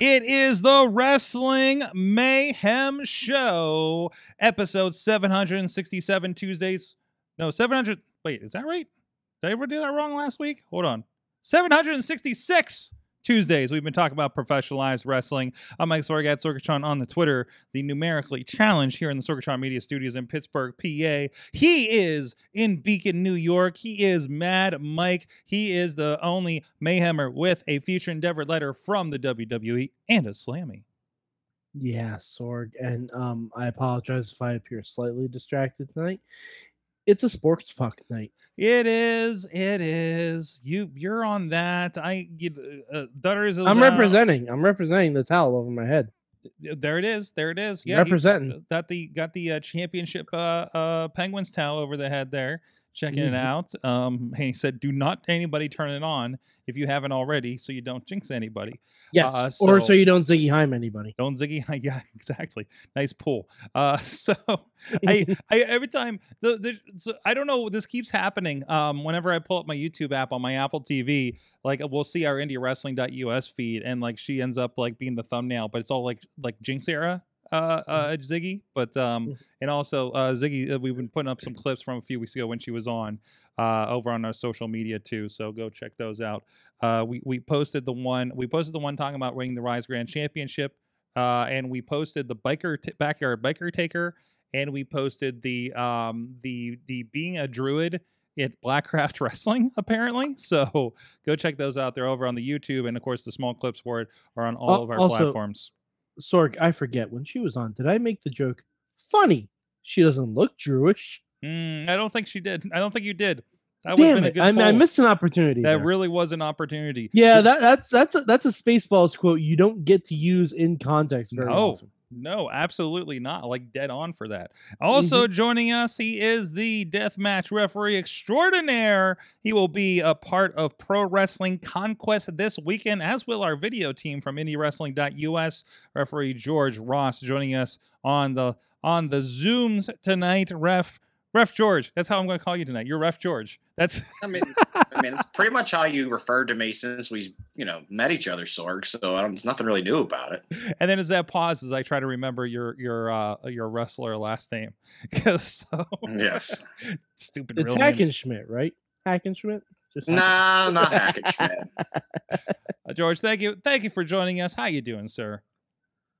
It is the Wrestling Mayhem Show, episode 767 Tuesdays. No, 700. Wait, is that right? Did I ever do that wrong last week? Hold on. 766 Tuesdays. We've been talking about professionalized wrestling. I'm Mike Sorg at Sorgatron on the Twitter, the numerically challenged here in the Sorgatron Media Studios in Pittsburgh, PA. He is in Beacon, New York. He is Mad Mike. He is the only Mayhemmer with a future endeavor letter from the WWE and a Slammy. Yeah, Sorg. And um, I apologize if I appear slightly distracted tonight. It's a sports puck night. It is. It is. You. You're on that. I. You, uh, Dutters. is I'm out. representing. I'm representing the towel over my head. There it is. There it is. Yeah. representing. got the got the uh, championship uh, uh penguins towel over the head there checking it Mhm. out um he said do not anybody turn it on if you haven't already so you don't jinx anybody Yes. uh, or so so- you don't ziggy Haim anybody. don't ziggy yeah exactly nice pull uh so I, I every time the, the so I don't know this keeps happening um whenever I pull up my YouTube app on my Apple TV like we'll see our IndieWrestling.us feed and like she ends up like being the thumbnail but it's all like like Jinx era uh, uh Ziggy but um Mhm. and also uh Ziggy uh, we've been putting up some clips from a few weeks ago when she was on uh over on our social media too so go check those out uh we we posted the one we posted the one talking about winning the Rise Grand Championship uh and we posted the biker t- backyard biker taker and we posted the um the the being a druid at Blackcraft Wrestling apparently. So go check those out. They're over on the YouTube, and of course the small clips for it are on all Al- of our also- platforms. Sorg, I forget when she was on. Did I make the joke? Funny. She doesn't look Jewish. Mm, I don't think she did. I don't think you did. That Damn been a it! I, I missed an opportunity. That there. really was an opportunity. yeah, that, that's that's a, that's a Spaceballs quote you don't get to use in context very No. often. No, absolutely not. Like dead on for that. Also Mm-hmm. joining us, he is the deathmatch referee extraordinaire. He will be a part of Pro Wrestling Conquest this weekend, as will our video team from IndieWrestling.us. Referee George Ross joining us on the on the Zooms tonight. Ref Ref George. That's how I'm going to call you tonight. You're Ref George. That's I mean, I mean, it's pretty much how you referred to me since we, you know, met each other, Sorg. So I there's nothing really new about it. and then as that pauses, I try to remember your your uh your wrestler last name. 'Cause so Yes. stupid It's real names. Hackenschmidt, right? Hackenschmidt. Just Nah, not Hackenschmidt. Uh, George, thank you, thank you for joining us. How you doing, sir?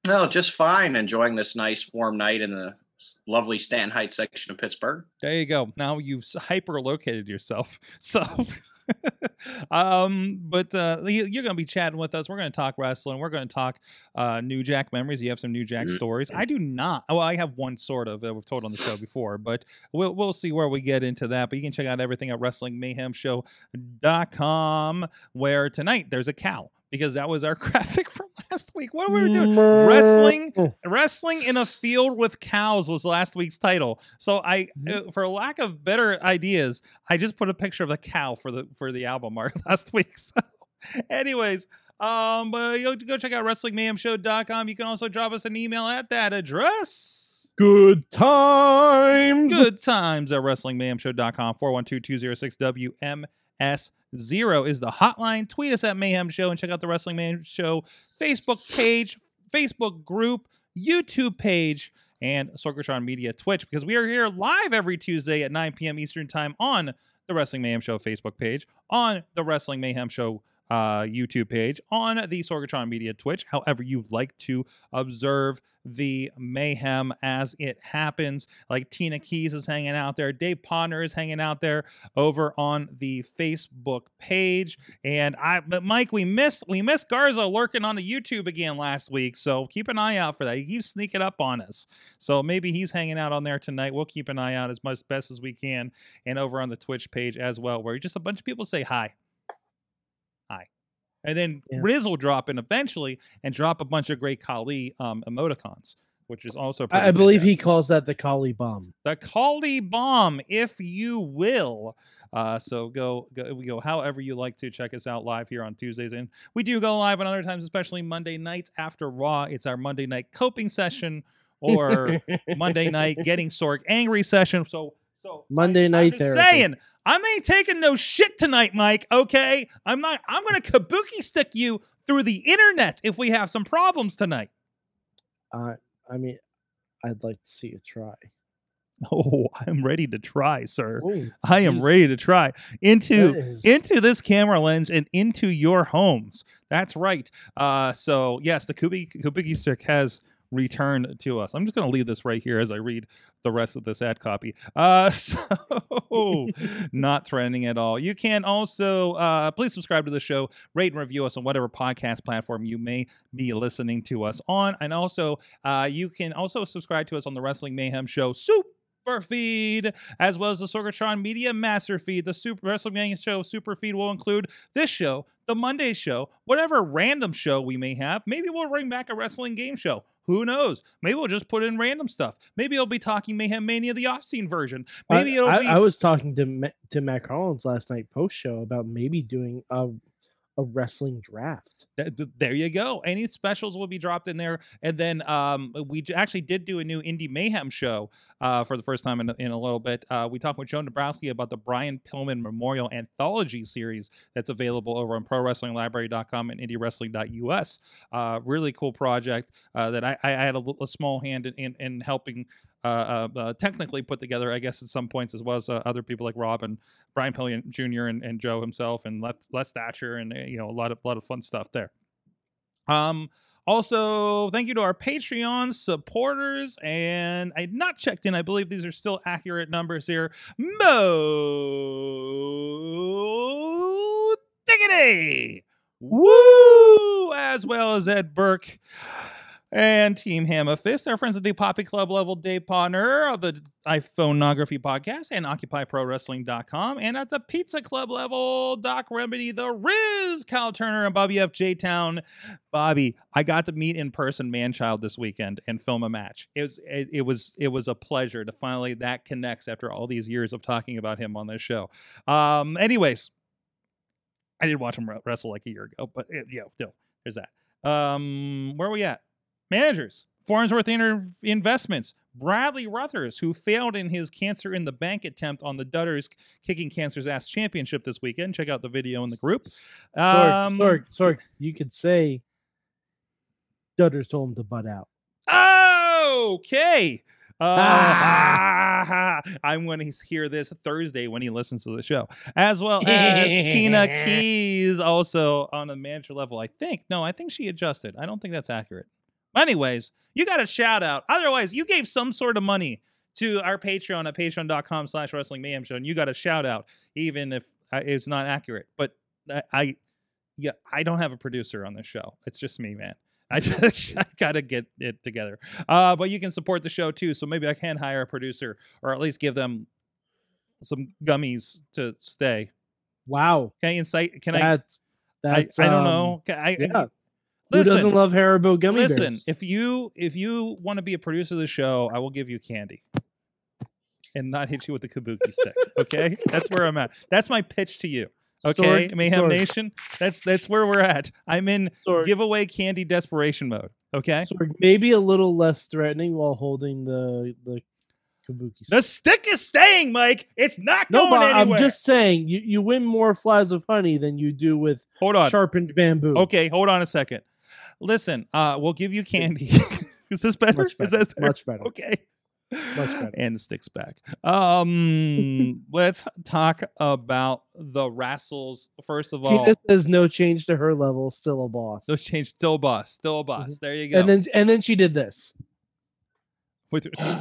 No, just fine. Enjoying this nice warm night in the s- lovely Stanton Heights section of Pittsburgh. There you go. Now you've hyper located yourself. So, um, but uh, you, you're going to be chatting with us. We're going to talk wrestling. We're going to talk uh, New Jack memories. You have some New Jack stories. I do not. Well, I have one sort of that we've told on the show before, but we'll we'll see where we get into that. But you can check out everything at WrestlingMayhemShow.com, where tonight there's a cow. Because that was our graphic from last week. What were we doing? Wrestling wrestling in a field with cows was last week's title. So i uh, for lack of better ideas i just put a picture of a cow for the for the album art last week. So anyways um but you go check out wrestlingmayhemshow.com you can also drop us an email at that address. Good times. good times at wrestlingmayhemshow.com 412-206-WMS0 is the hotline. Tweet us at Mayhem Show and check out the Wrestling Mayhem Show Facebook page, Facebook group, YouTube page, and Sorgatron Media Twitch because we are here live every Tuesday at 9 p.m. Eastern Time on the Wrestling Mayhem Show Facebook page, on the Wrestling Mayhem Show uh, YouTube page, on the Sorgatron Media Twitch, however you like to observe the mayhem as it happens. Like Tina Keys is hanging out there, Dave Ponder is hanging out there over on the Facebook page. And I but Mike, we missed we missed Garza lurking on the YouTube again last week. So keep an eye out for that. He keeps sneaking up on us. So maybe he's hanging out on there tonight. We'll keep an eye out as much best as we can. And over on the Twitch page as well, where just a bunch of people say hi. Hi. And then Yeah. Riz will drop in eventually and drop a bunch of great Kali um, emoticons, which is also pretty I, I believe he calls that the Kali bomb. the Kali bomb, if you will. Uh, so go, go we go however you like to check us out live here on Tuesdays, and we do go live on other times, especially Monday nights after Raw. It's our Monday night coping session or Monday night getting Sorg angry session. So so Monday I'm night just therapy. saying, I ain't taking no shit tonight, Mike. Okay, I'm not. I'm gonna kabuki stick you through the internet if we have some problems tonight. Uh, I mean, I'd like to see you try. Oh, I'm ready to try, sir. Oh, I am ready to try into is- into this camera lens and into your homes. That's right. Uh, so yes, the Kubi Kubiki stick has returned to us. I'm just going to leave this right here as I read the rest of this ad copy. Uh, so not threatening at all. You can also uh, please subscribe to the show, rate and review us on whatever podcast platform you may be listening to us on, and also uh, you can also subscribe to us on the Wrestling Mayhem Show Super feed, as well as the Sorgatron Media Master feed. The Super Wrestling Mayhem Show Super feed will include this show, the Monday show, whatever random show we may have. Maybe we'll bring back a wrestling game show. Who knows? Maybe we'll just put in random stuff. Maybe it'll be talking Mayhem Mania, the off-scene version. Maybe I, it'll I, be. I was talking to Ma- to Matt Collins last night post show about maybe doing a a wrestling draft. Th- th- there you go. Any specials will be dropped in there. And then um, we actually did do a new Indie Mayhem show uh, for the first time in, a- in a little bit. Uh, we talked with Joe Dabrowski about the Brian Pillman Memorial Anthology series that's available over on ProWrestlingLibrary.com and IndieWrestling.us. Uh, really cool project uh, that I, I had a small hand in, in, in helping. Uh, uh, uh, technically put together, I guess, at some points as well as other people like Rob and Brian Pillman Jr. and, and Joe himself and Les, Les Thatcher and you know a lot of lot of fun stuff there. Um, also, thank you to our Patreon supporters, and I had not checked in. I believe these are still accurate numbers here. Mo Diggity, woo, as well as Ed Burke. And Team Hammer Fist, our friends at the Poppy Club level, Dave Bonner of the iPhoneography podcast and OccupyProWrestling.com. And at the Pizza Club level, Doc Remedy, The Riz, Kyle Turner, and Bobby F. J Town. Bobby, I got to meet in person Manchild this weekend and film a match. It was it, it was it was a pleasure to finally that connects after all these years of talking about him on this show. Um, anyways, I did watch him wrestle like a year ago, but it, yeah, no, there's that. Um, where are we at? Managers, Farnsworth Inter- Investments, Bradley Ruthers, who failed in his Cancer in the Bank attempt on the Dutters Kicking Cancer's Ass Championship this weekend. Check out the video in the group. Um, Sorg, Sorg, you could say Dutters told him to butt out. Okay. Uh, I'm going to hear this Thursday when he listens to the show, as well as Tina Keys, also on a manager level. I think. No, I think she adjusted. I don't think that's accurate. Anyways, you got a shout out. Otherwise, you gave some sort of money to our Patreon at patreon.com slash wrestling mayhem show, and you got a shout out, even if uh, it's not accurate. But I, I, yeah, I don't have a producer on this show. It's just me, man. I just I gotta get it together. Uh, but you can support the show too, so maybe I can hire a producer or at least give them some gummies to stay. Wow. Can I incite? Can I? that, I, that's, I don't um, know. Can I, Yeah. Who listen, doesn't love Haribo gummy listen. bears? If you if you want to be a producer of the show, I will give you candy. And not hit you with the kabuki stick. Okay, that's where I'm at. That's my pitch to you. Okay, Mayhem Nation. That's that's where we're at. I'm in Sorg, giveaway candy desperation mode. Okay. Maybe a little less threatening while holding the the kabuki. Stick. The stick. is staying, Mike. It's not no, going but I'm just saying you, you win more flies of honey than you do with hold on. sharpened bamboo. Okay, hold on a second. Listen, uh, we'll give you candy. is this better? Much Is that better? Much better. Okay. Much better. and sticks back. Um, let's talk about the wrestles. First of all, Tina says no change to her level, still a boss. no change, still a boss, still a boss. There you go. and then and then she did this. With- how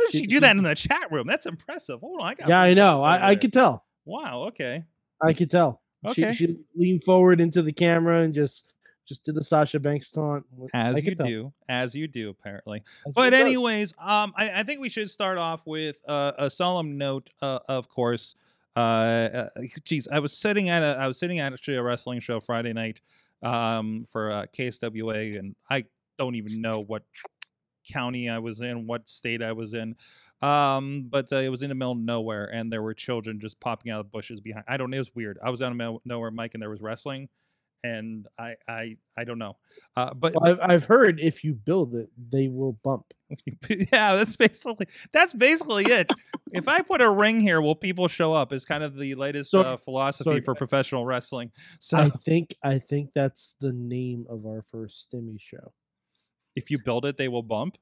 did she, She- do she- that in the chat room? That's impressive. Hold on, I got. Yeah, I know. I, I could tell. Wow. Okay. I could tell. Okay. She, she leaned forward into the camera and just just did the Sasha Banks taunt. As you tell. do, as you do, apparently. What But anyways, um, I, I think we should start off with uh, a solemn note. Uh, of course, uh, uh, geez, I was sitting at a I was sitting at actually a wrestling show Friday night, um, for uh, KSWA, and I don't even know what county I was in, what state I was in. Um, but uh, it was in the middle of nowhere, and there were children just popping out of bushes behind. I don't know. It was weird. I was out in the middle of nowhere, Mike, and there was wrestling, and I I I don't know. Uh, but Well, I've, I've heard if you build it, they will bump. yeah, that's basically that's basically it. if I put a ring here, will people show up? Is kind of the latest So- uh, philosophy so- for professional wrestling. So I think I think that's the name of our first Stimmy show. if you build it, they will bump.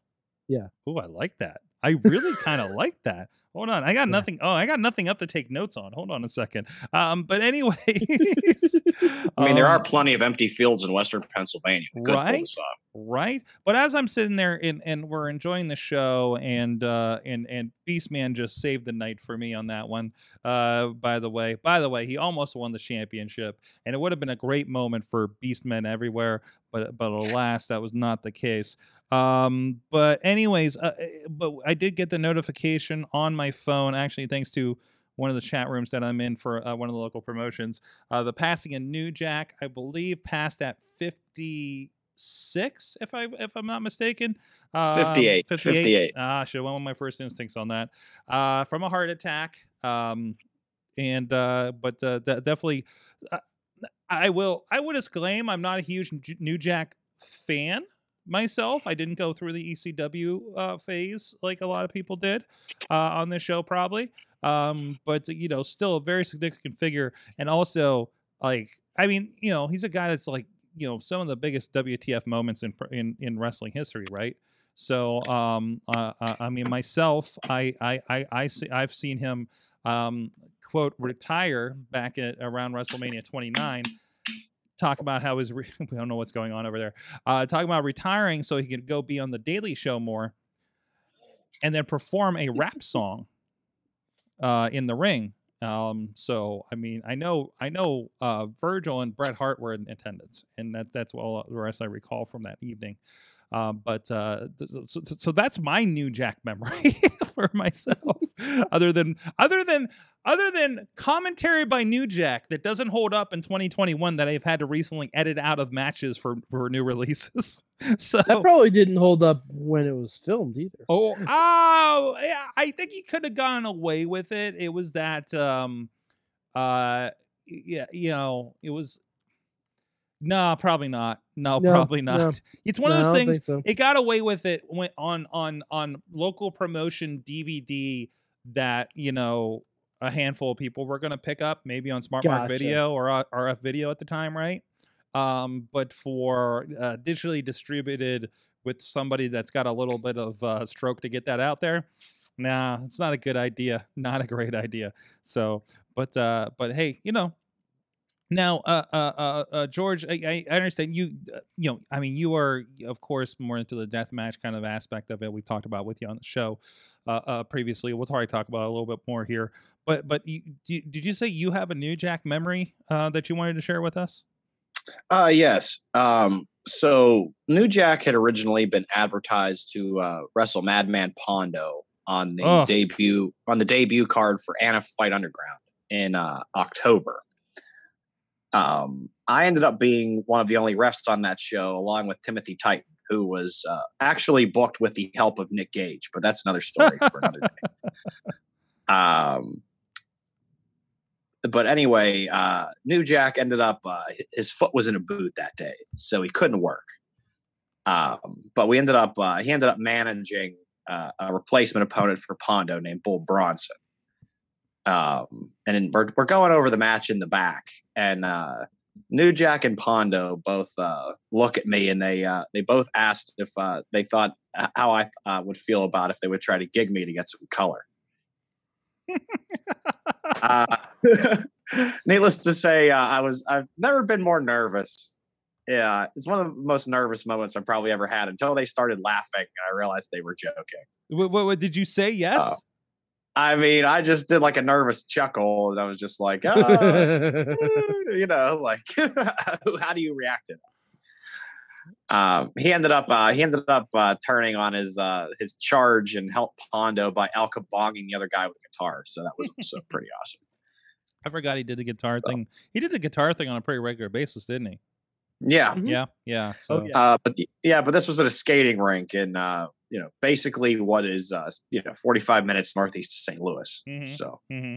Yeah. Oh, I like that. I really kind of like that. Hold on, I got nothing. Oh, I got nothing up to take notes on. Hold on a second. Um, but anyways, I mean, there are um, plenty of empty fields in Western Pennsylvania. Right? right but as i'm sitting there and, and we're enjoying the show and uh and and beastman just saved the night for me on that one uh by the way by the way he almost won the championship and it would have been a great moment for beastmen everywhere but but alas that was not the case um but anyways uh, eh, but i did get the notification on my phone actually thanks to one of the chat rooms that I'm in for uh, one of the local promotions. Uh, the passing in New Jack, I believe, passed at 56, if I if I'm not mistaken. Um, 58, 58. Ah, should have went with my first instincts on that. Uh, from a heart attack. Um, and uh, but uh, de- definitely, I will I would disclaim I'm not a huge New Jack fan myself. I didn't go through the ECW uh, phase like a lot of people did uh, on this show, probably. Um, but you know, still a very significant figure, and also like I mean, you know, he's a guy that's like you know some of the biggest WTF moments in in in wrestling history, right? So, um, uh, uh, I mean, myself, I, I, I, I see, I've seen him, um, quote, retire back at around WrestleMania 29. Talk about how his, re- we don't know what's going on over there. Uh, talking about retiring so he could go be on the Daily Show more, and then perform a rap song, uh, in the ring. Um, so I mean, I know, I know, uh, Virgil and Bret Hart were in attendance, and that that's all the rest I recall from that evening. Um, but uh, so, so, that's my new Jack memory for myself. other than other than other than commentary by New Jack that doesn't hold up in 2021 that I've had to recently edit out of matches for for new releases. so That probably didn't hold up when it was filmed either. Oh, oh, yeah, I think he could have gone away with it. It was that, um, uh, yeah, you know, it was. No, probably not. No, No, probably no. not. It's one No, of those things. so. It got away with it when on on on local promotion DVD that you know a handful of people were going to pick up, maybe on Smart Mark Video or uh, RF Video at the time, right? Um, but for uh, digitally distributed with somebody that's got a little bit of uh, stroke to get that out there, nah, it's not a good idea. Not a great idea. So, but uh, but hey, you know. Now, uh, uh, uh, uh, George, I, I understand you. Uh, you know, I mean, you are, of course, more into the death match kind of aspect of it. We've talked about with you on the show uh, uh, previously. We'll probably talk about it a little bit more here. But, but you, do- did you say you have a New Jack memory uh, that you wanted to share with us? Uh, yes. Um, so New Jack had originally been advertised to uh, wrestle Madman Pondo on the Ugh. debut on the debut card for Anna Fight Underground in uh, October. Um, I ended up being one of the only refs on that show, along with Timothy Titan, who was uh, actually booked with the help of Nick Gage, but that's another story for another day. Um, but anyway, uh, New Jack ended up uh, his foot was in a boot that day, so he couldn't work. Um, but we ended up uh, he ended up managing uh, a replacement opponent for Pondo named Bull Bronson. Um, and then we're we're going over the match in the back, and uh, New Jack and Pondo both uh, look at me and they uh, they both asked if uh, they thought uh, how I uh, would feel about if they would try to gig me to get some color. uh, needless to say, uh, I was I've never been more nervous. Yeah, it's one of the most nervous moments I've probably ever had until they started laughing and I realized they were joking. What, what, what did you say? Yes. Oh. I mean, I just did like a nervous chuckle and I was just like, "Ah," you know, like how do you react to that? Um, he ended up uh, he ended up uh, turning on his uh, his charge and helped Pondo by alcabonging the other guy with a guitar. So that was also pretty awesome. I forgot he did the guitar thing. He did the guitar thing on a pretty regular basis, didn't he? Yeah, Mhm. Yeah, yeah. So yeah. uh, but the- yeah, but this was at a skating rink in uh, you know basically what is uh, you know forty five minutes northeast of St. Louis. Mhm. So hmm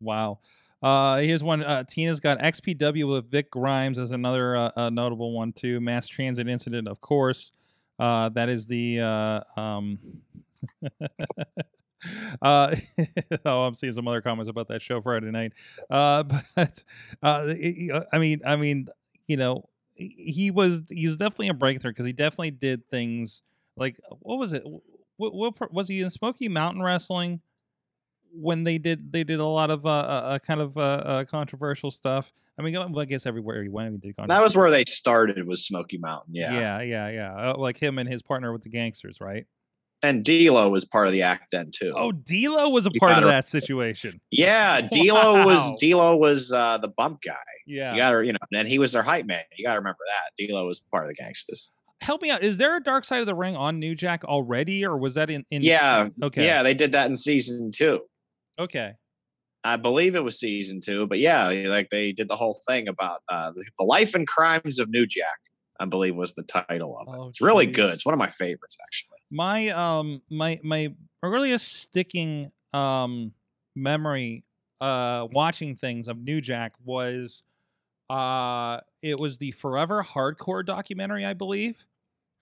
Wow. Uh, here's one. Uh, Tina's got XPW with Vic Grimes as another uh, notable one too. Mass transit incident, of course. Uh, that is the. Uh, um, uh, oh, I'm seeing some other comments about that show Friday night. Uh, but uh, it- uh, I mean, I mean, you know, he he was he was definitely a breakthrough because he definitely did things like what was it? What, what was he in Smoky Mountain Wrestling? when they did they did a lot of uh, uh uh, kind of uh, uh controversial stuff. I mean, well, I guess everywhere he went, he did. that was where they started was Smoky Mountain. Yeah, yeah, yeah, yeah. Uh, like him and his partner with the gangsters, right? and D'Lo was part of the act then too. Oh, D'Lo was a You part of that situation. Yeah, D'Lo Wow. was D'Lo was uh, the bump guy. Yeah. You got to, you know, and he was their hype man. You got to remember that D'Lo was part of the gangsters. Help me out. Is there a Dark Side of the Ring on New Jack already, or was that in? in Yeah, Okay. yeah, they did that in season two. Okay. I believe it was season two, but yeah, like they did the whole thing about uh, the, life and crimes of New Jack. I believe was the title of it. Oh, it's really good. It's one of my favorites, actually. my um my my earliest sticking um memory uh watching things of new jack was uh it was the forever hardcore documentary i believe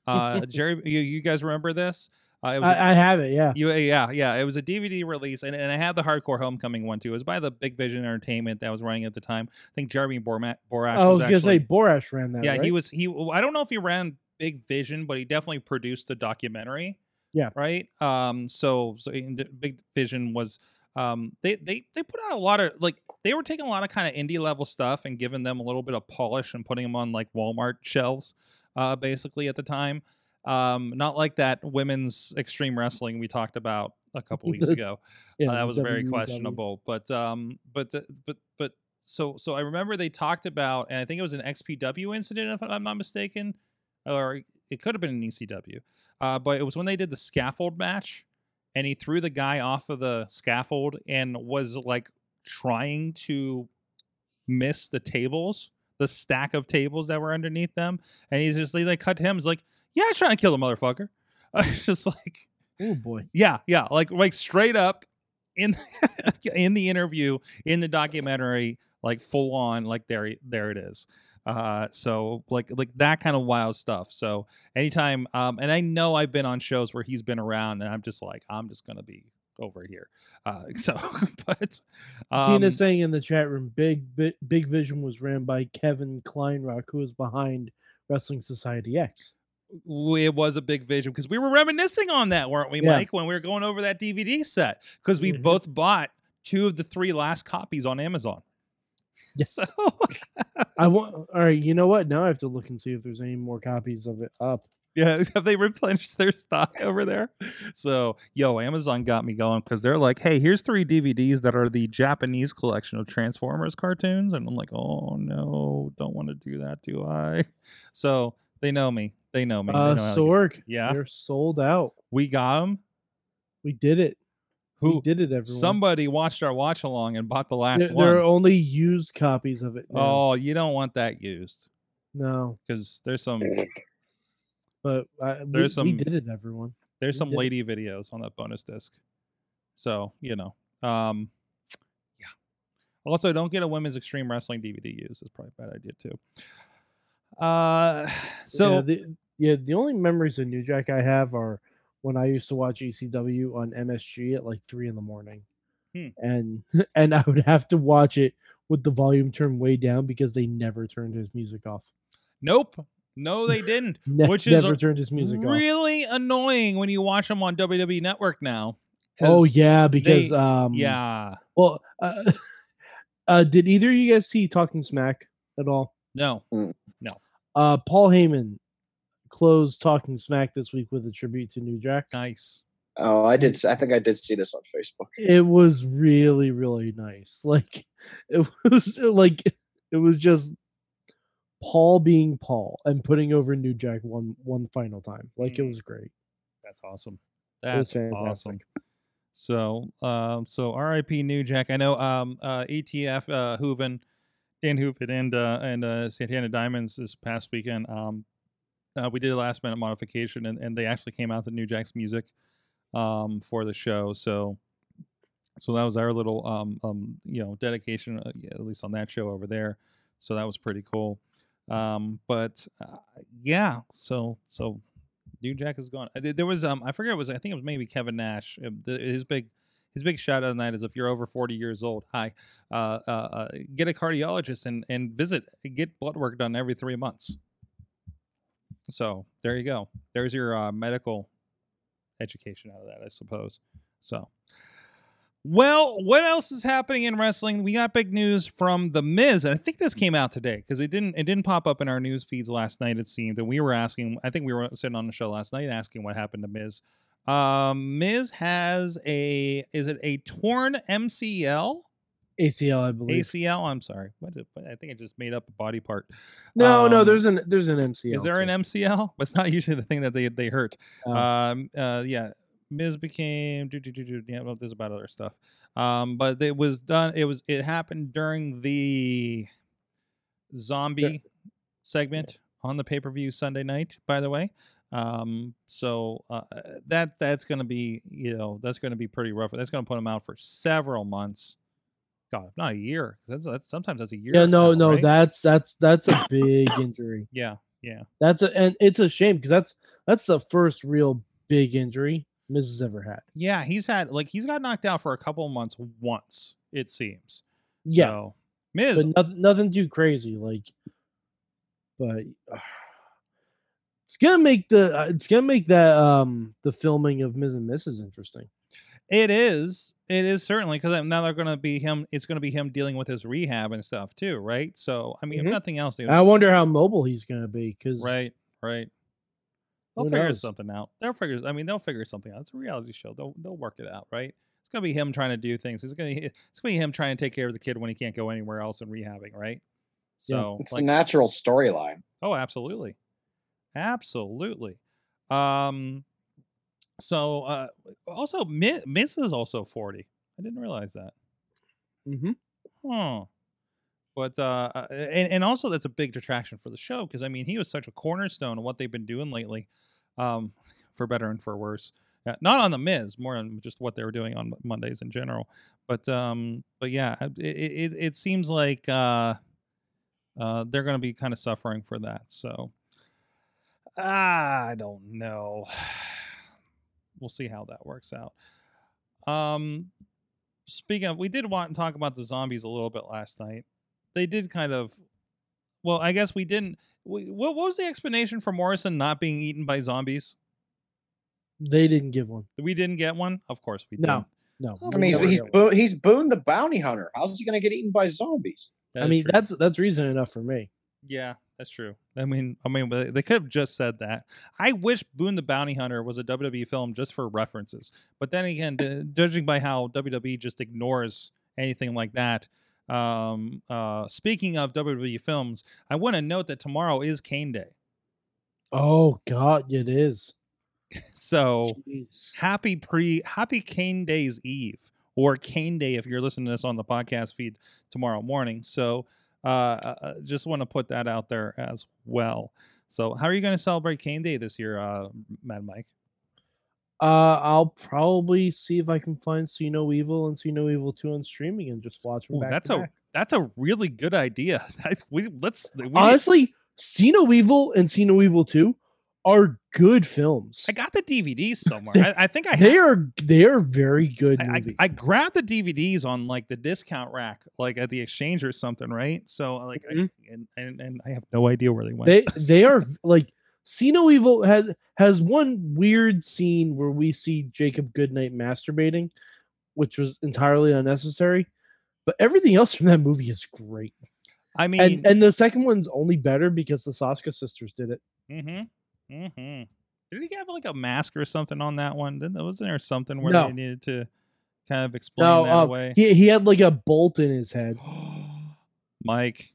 uh jerry you, you guys remember this uh, it was a- I, I have it. Yeah. you, yeah, yeah. It was a DVD release, and, and I had the Hardcore Homecoming one too. It was by the Big Vision Entertainment that was running at the time. I think Jeremy Borma- Borash I was was gonna say Borash ran that. yeah, right? he was. He. I don't know if he ran Big Vision, but he definitely produced the documentary. Yeah. Right. Um. So, so in the Big Vision was. Um. They they they put out a lot of like they were taking a lot of kind of indie level stuff and giving them a little bit of polish and putting them on like Walmart shelves. Uh. Basically at the time. Um. Not like that women's extreme wrestling we talked about a couple weeks ago. Yeah, Uh, that was very questionable. But um, but uh, but but so so I remember they talked about, and I think it was an XPW incident, if I'm not mistaken, or it could have been an ECW. Uh, but it was when they did the scaffold match, and he threw the guy off of the scaffold and was like trying to miss the tables, the stack of tables that were underneath them, and he's just like cut to him. He's like, "Yeah, I was trying to kill the motherfucker." I was just like. Oh boy. Yeah, yeah, like like straight up in in the interview in the documentary, like full on, like there there it is. Uh, so like like that kind of wild stuff. So anytime, um, and I know I've been on shows where he's been around, and I'm just like I'm just gonna be over here. Uh, so but um, Tina's saying in the chat room, big Bi- Big Vision was ran by Kevin Kleinrock, who was behind Wrestling Society X. it was a big vision because we were reminiscing on that, weren't we, Yeah. Mike, when we were going over that DVD set? Because we Mhm. both bought two of the three last copies on Amazon. Yes. So I want. All right. You know what? Now I have to look and see if there's any more copies of it up. Yeah, have they replenished their stock over there? So yo, Amazon got me going because they're like, hey, here's three DVDs that are the Japanese collection of Transformers cartoons, and I'm like, oh no, don't want to do that, do I? So they know me. They know me. They Uh, know how to Sorg. Yeah. They're sold out. we got them. We did it. we Who? did it, everyone? Somebody watched our watch along and bought the last There, one. there are only used copies of it. Now. Oh, you don't want that used no, because there's some but I, we, There's we some- did it, everyone. there's We some did it. lady videos on that bonus disc. So you know, um, yeah. Also, don't get a women's extreme wrestling DVD used. That's probably a bad idea too. Uh, so yeah, the, yeah, the only memories of New Jack I have are when I used to watch ECW on MSG at like three in the morning, Hmm. and and I would have to watch it with the volume turned way down because they never turned his music off. Nope. No, they didn't. Ne- Which is never turned his music off. really annoying when you watch them on WWE Network now. Oh yeah, because they- um Yeah. Well, uh, uh, did either of you guys see Talking Smack at all? No. No. Uh, Paul Heyman closed Talking Smack this week with a tribute to New Jack. Nice. Oh, I did. I think I did see this on Facebook. It was really, really nice. Like it was like it was just Paul being Paul and putting over New Jack one one final time. Like it Mm. was great. That's awesome. That's awesome. So, um, so R.I.P. New Jack. I know, um, uh, ATF, uh, Hooven, Dan Hooven, and uh, and uh, Santana Diamonds this past weekend. Um, uh, we did a last minute modification, and, and they actually came out to New Jack's music, um, for the show. So, so that was our little, um, um, you know, dedication, uh, at least on that show over there. So that was pretty cool. Um, but uh, yeah, so so New Jack is gone. There- was um I forget it was I think it was maybe Kevin Nash. uh, His big his big shout out tonight is if you're over 40 years old, hi, uh, uh, uh, get a cardiologist and and visit get blood work done every three months. So there you go. There's your uh, medical education out of that, I suppose. So. Well, what else is happening in wrestling? We got big news from the Miz, and I think this came out today because it didn't it didn't pop up in our news feeds last night. It seemed, and we were asking. I think we were sitting on the show last night asking what happened to Miz. Um, Miz has a is it a torn MCL ACL, I believe. ACL? I'm sorry, what did, I think I just made up a body part. no, no, Um, there's an there's an MCL. Is there too. an MCL? It's not usually the thing that they they hurt. Oh. Um, uh, yeah, Miz became. Do, do, do, do, yeah, well, there's about other stuff. Um, but it was done. It was. It happened during the zombie segment on the pay per view Sunday night. By the way, um, so uh, that that's gonna be you know that's gonna be pretty rough. That's gonna put him out for several months. God, not a year. That's that's sometimes that's a year. Yeah, no, now, no, right? that's that's that's a big injury. yeah, yeah. That's a and it's a shame because that's that's the first real big injury Miz has ever had. Yeah, he's had like he's got knocked out for a couple of months once, it seems. Yeah, So, Miz, but nothing, nothing too crazy. Like, but it's gonna make the uh, it's gonna make that um the filming of Miz and Mrs. interesting. it is. It is certainly because now they're going to be him. It's going to be him dealing with his rehab and stuff too, right? So, I mean, Mhm. if nothing else, I wonder how mobile he's gonna be because right, right. They'll Who figure knows? something out. They'll figure. I mean, they'll figure something out. It's a reality show. They'll they'll work it out, right? It's gonna be him trying to do things. It's gonna it's gonna be him trying to take care of the kid when he can't go anywhere else and rehabbing, right? Yeah. So, It's like, the natural storyline. Oh, absolutely. Absolutely. Um so uh also Miz is also 40. I didn't realize that. Mhm. Huh. But uh uh, and, and also that's a big detraction for the show because I mean he was such a cornerstone of what they've been doing lately. Um for better and for worse. Uh, not on the Miz, more on just what they were doing on Mondays in general. But um but yeah, it it, it seems like uh uh, they're going to be kind of suffering for that. So I don't know. We'll see how that works out. Um, speaking of, we did want to talk about the zombies a little bit last night. They did kind of. Well, I guess we didn't. We, what, what was the explanation for Morrison not being eaten by zombies? they didn't give one. We didn't get one. Of course, we No. didn't. No, I mean, he's never he's. Bo- he's Boone the bounty hunter. How's he going to get eaten by zombies? That I mean true. that's that's reason enough for me. Yeah, that's true. I mean, I mean, they could have just said that. I wish Boone the Bounty Hunter was a WWE film just for references. But then again, judging by how WWE just ignores anything like that. Um, uh, speaking of WWE films, I want to note that tomorrow is Kane Day. Oh God, it is. So Jeez. happy pre happy Kane Day's Eve or Kane Day if you're listening to this on the podcast feed tomorrow morning. So uh, uh, uh, just want to put that out there as well. So how are you going to celebrate Kane Day this year, uh, Mad Mike? Uh, I'll probably see if I can find See No Evil and See No Evil Two on streaming and just watch them. Ooh, back that's a back. that's a really good idea. We let's we honestly See No Evil and See No Evil Two are good films. I got the DVDs somewhere. I, I think I They have. are they are very good I, I. I grabbed the DVDs on like the discount rack, like at the exchange or something, right? So like, I- Mhm. and, and and I have no idea where they went. they they are like See No Evil has has one weird scene where we see Jacob Goodnight masturbating, which was entirely unnecessary. But everything else from that movie is great. I mean, And and the second one's only better because the Soska sisters did it. Mm-hmm. Mm-hmm. Did he have like a mask or something on that one? Didn't wasn't there something where No. they needed to kind of explain No, that uh, away? he he had like a bolt in his head. Mike,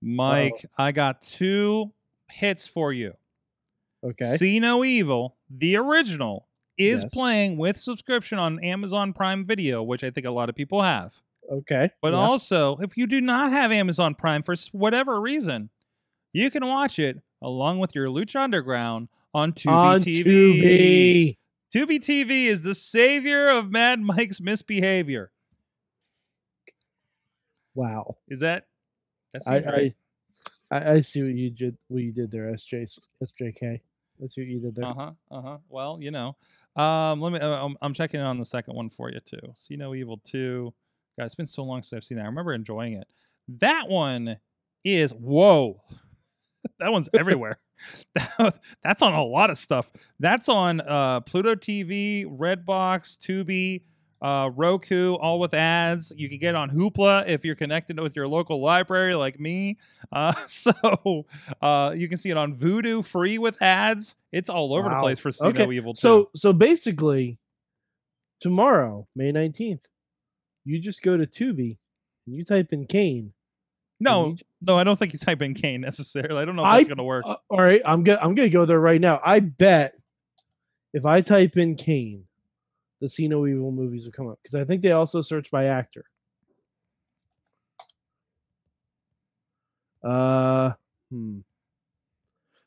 Mike, I got two hits for you. Okay. See No Evil, the original, is Yes. playing with subscription on Amazon Prime Video, which I think a lot of people have. Okay. But yeah. also, if you do not have Amazon Prime for whatever reason, you can watch it along with your Lucha Underground on Tubi on TV. Tubi. Tubi TV is the savior of Mad Mike's misbehavior. Wow. Is that? I, right. I I I see what you did what you did there, SJ SJK. See what you there. Uh huh. Uh huh. Well, you know, um, let me. Uh, I'm, I'm checking in on the second one for you too. See No Evil two. God, it's been so long since I've seen that. I remember enjoying it. That one is whoa. that one's everywhere. That- That's on a lot of stuff. That's on uh, Pluto TV, Redbox, Tubi, uh, Roku, all with ads. You can get on Hoopla if you're connected with your local library, like me. Uh, so uh, you can see it on Vudu free with ads. It's all over the place for See Okay, No Evil too. So so basically, tomorrow, May nineteenth, you just go to Tubi and you type in Kane. no, no, I don't think you type in Kane necessarily. I don't know if I- that's gonna work. uh, all right, I'm gonna I'm gonna go there right now. I bet if I type in Kane, the See No Evil movies will come up because I think they also search by actor. Uh, hmm.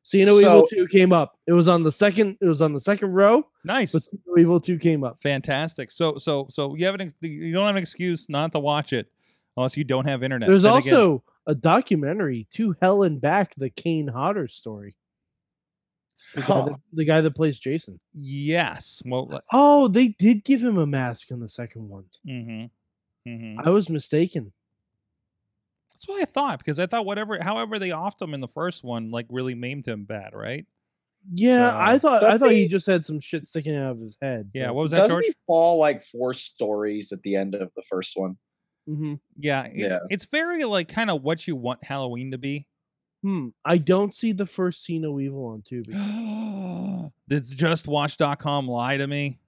See No Evil Two came up. It was on the second. It was on the second row, nice. but See No Evil Two came up. Fantastic. So so so you have an you don't have an excuse not to watch it unless you don't have internet. There's Then again- also a documentary, To Hell and Back, the Kane Hodder story. The guy, Huh. that, the guy that plays Jason. yes. Well. Oh, they did give him a mask in the second one. Mm-hmm. Mm-hmm. I was mistaken. That's what I thought because I thought whatever, however they offed him in the first one, like really maimed him bad, right? Yeah, I thought I But thought he they- just had some shit sticking out of his head. Yeah. What was that, Doesn't George? he fall like four stories at the end of the first one? hmm Yeah. it- Yeah. It's very like kind of what you want Halloween to be. Hmm. I don't see the first See No Evil on Tubi. Did justwatch.com lie to me?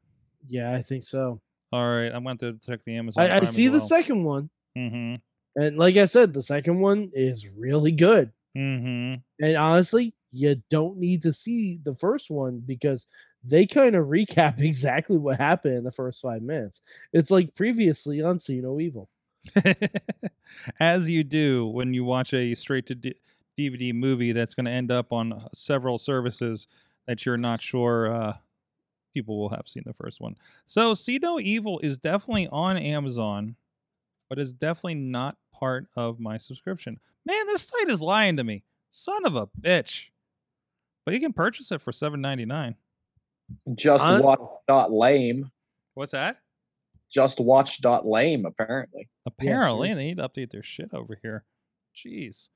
yeah, I think so. All right, I'm going to check the Amazon. I, I see the second one, Mm-hmm. and like I said, the second one is really good. Mm-hmm. And honestly, you don't need to see the first one because they kind of recap exactly what happened in the first five minutes. It's like previously on See No Evil. As you do when you watch a straight to D- DVD movie that's going to end up on uh, several services that you're not sure uh, people will have seen the first one. So, See No Evil is definitely on Amazon, but is definitely not part of my subscription. Man, this site is lying to me. Son of a bitch. But you can purchase it for seven ninety nine. Just Hon- watch dot lame. What's that? Just watch dot lame. Apparently, Apparently, yes. they need to update their shit over here. Jeez.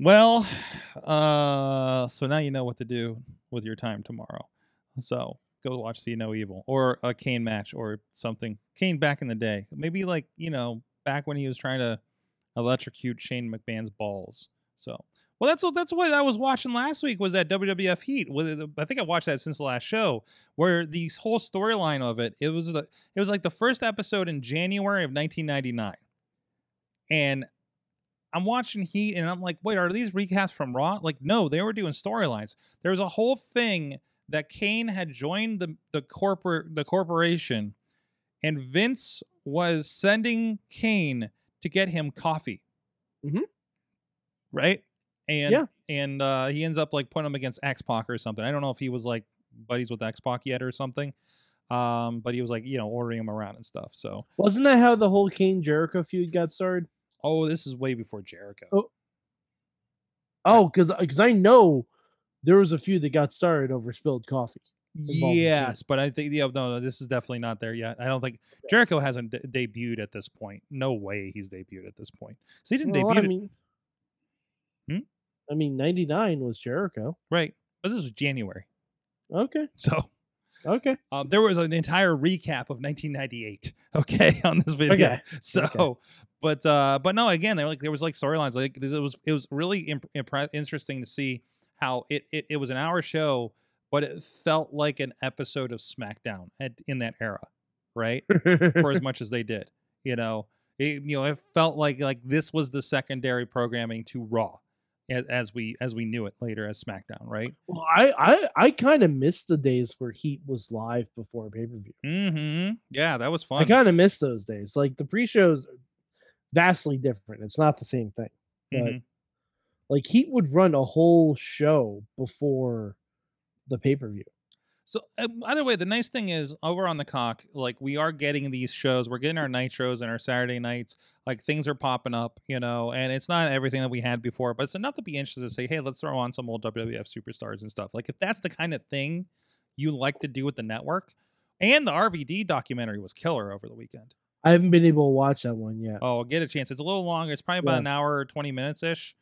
Well, uh, so now you know what to do with your time tomorrow. So go watch See No Evil or a Kane match or something. Kane back in the day, maybe like you know back when he was trying to electrocute Shane McMahon's balls. So. Well, that's what that's what I was watching last week was that WWF Heat. I think I watched that since the last show, where the whole storyline of it, it was the it was like the first episode in January of 1999. And I'm watching Heat and I'm like, wait, are these recaps from Raw? Like, no, they were doing storylines. There was a whole thing that Kane had joined the the corporate the corporation, and Vince was sending Kane to get him coffee. Mhm. Right? And Yeah. and uh, he ends up like putting him against X Pac or something. I don't know if he was like buddies with X Pac yet or something. Um, but he was like, you know, ordering him around and stuff. So, Wasn't that how the whole Kane Jericho feud got started? Oh, this is way before Jericho. Oh, Oh, because because I know there was a few that got started over spilled coffee. Yes, but I think yeah, no, no, this is definitely not there yet. I don't think Jericho hasn't de- debuted at this point. No way he's debuted at this point. So he didn't Well, debut, I mean, Hmm? I mean, ninety nine was Jericho. right? But this was January, Okay, so okay, um, there was an entire recap of 1998. Okay, on this video. okay. So, but uh, but no, again, there like there was like storylines like this. It was it was really imp- impre- interesting to see how it, it it was an hour show, but it felt like an episode of SmackDown at, in that era, right? For as much as they did, you know, it, you know, it felt like like this was the secondary programming to Raw, as, as we as we knew it later as SmackDown, right? well, I I I kind of miss the days where Heat was live before pay per view. Mm-hmm. Yeah, that was fun. I kind of miss those days. Like the pre shows, vastly different. It's not the same thing. But Mhm. like Heat would run a whole show before the pay per view. So um, either way, the nice thing is over on the cock, like we are getting these shows. We're getting our nitros and our Saturday nights. Like things are popping up, you know, and it's not everything that we had before, but it's enough to be interested to say, hey, let's throw on some old WWF superstars and stuff. Like if that's the kind of thing you like to do with the network, and the RVD documentary was killer over the weekend. I haven't been able to watch that one yet. Oh, get a chance. It's a little longer. It's probably about Yeah. an hour, or twenty minutes ish,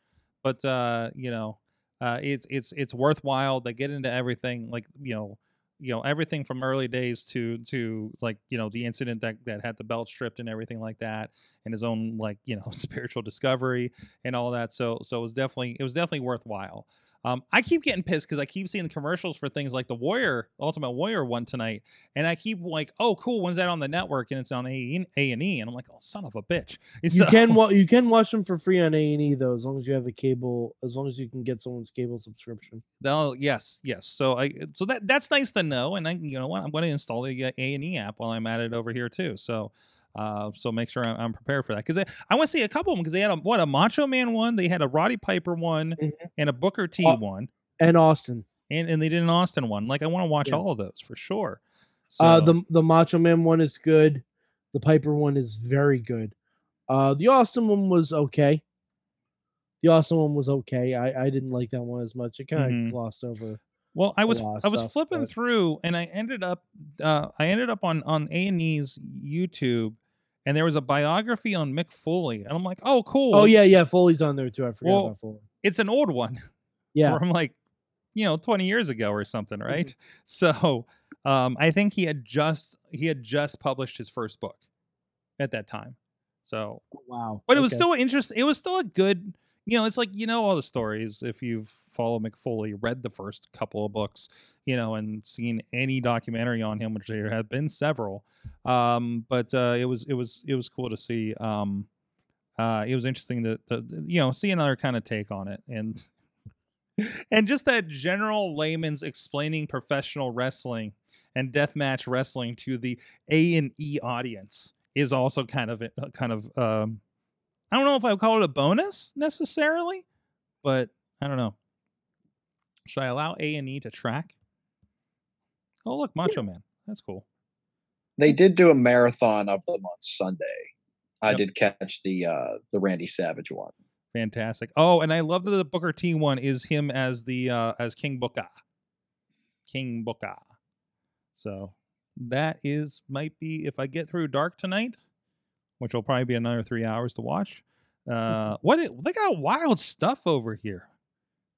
but uh, you know, uh, it's it's it's worthwhile. They get into everything, like you know, you know everything from early days to to like you know the incident that that had the belt stripped and everything like that, and his own like you know spiritual discovery and all that. So so it was definitely it was definitely worthwhile. Um, I keep getting pissed because I keep seeing commercials for things like the Warrior Ultimate Warrior one tonight, and I keep like, oh cool, when's that on the network? And it's on A and E, and I'm like, oh son of a bitch. You So- can wa- you can watch them for free on A and E though, as long as you have a cable, as long as you can get someone's cable subscription. Oh yes, yes. So I so that that's nice to know, and I you know what I'm going to install the A and E app while I'm at it over here too. So. Uh, so make sure I'm, I'm prepared for that because I, want to see a couple of them because they had a what a Macho Man one, they had a Roddy Piper one, Mhm. and a Booker T Uh, one, And Austin, and and they did an Austin one. Like I want to watch Yeah. all of those for sure. So uh, the the Macho Man one is good. The Piper one is very good. Uh, the Austin one was okay. The Austin one was okay. I I didn't like that one as much. It kind of Mhm. glossed over. Well, I was I was stuff, flipping but- through, and I ended up uh, I ended up on on A and E's YouTube, and there was a biography on Mick Foley, and I'm like, oh, cool. Oh yeah, yeah. Foley's on there too. I forgot Well, about Foley. it's an old one Yeah, from like you know 20 years ago or something, Mm-hmm. right? So um, I think he had just he had just published his first book at that time. So, wow. but it was Okay. still interesting. It was still a good. You know, it's like you know all the stories if you've followed Mick Foley, read the first couple of books, you know, and seen any documentary on him, which there have been several. Um, but uh, it was it was it was cool to see. Um, uh, it was interesting to, to you know see another kind of take on it, and and just that general layman's explaining professional wrestling and deathmatch wrestling to the A and E audience is also kind of uh, kind of um, I don't know if I would call it a bonus necessarily, but I don't know. Should I allow A and E to track? Oh look, Macho Man. That's cool. They did do a marathon of them on Sunday. I Yep. did catch the uh the Randy Savage one. Fantastic. Oh, and I love that the Booker T one is him as the uh as King Booker. King Booker. So that is might be if I get through dark tonight, which will probably be another three hours to watch. Uh what it, they got wild stuff over here.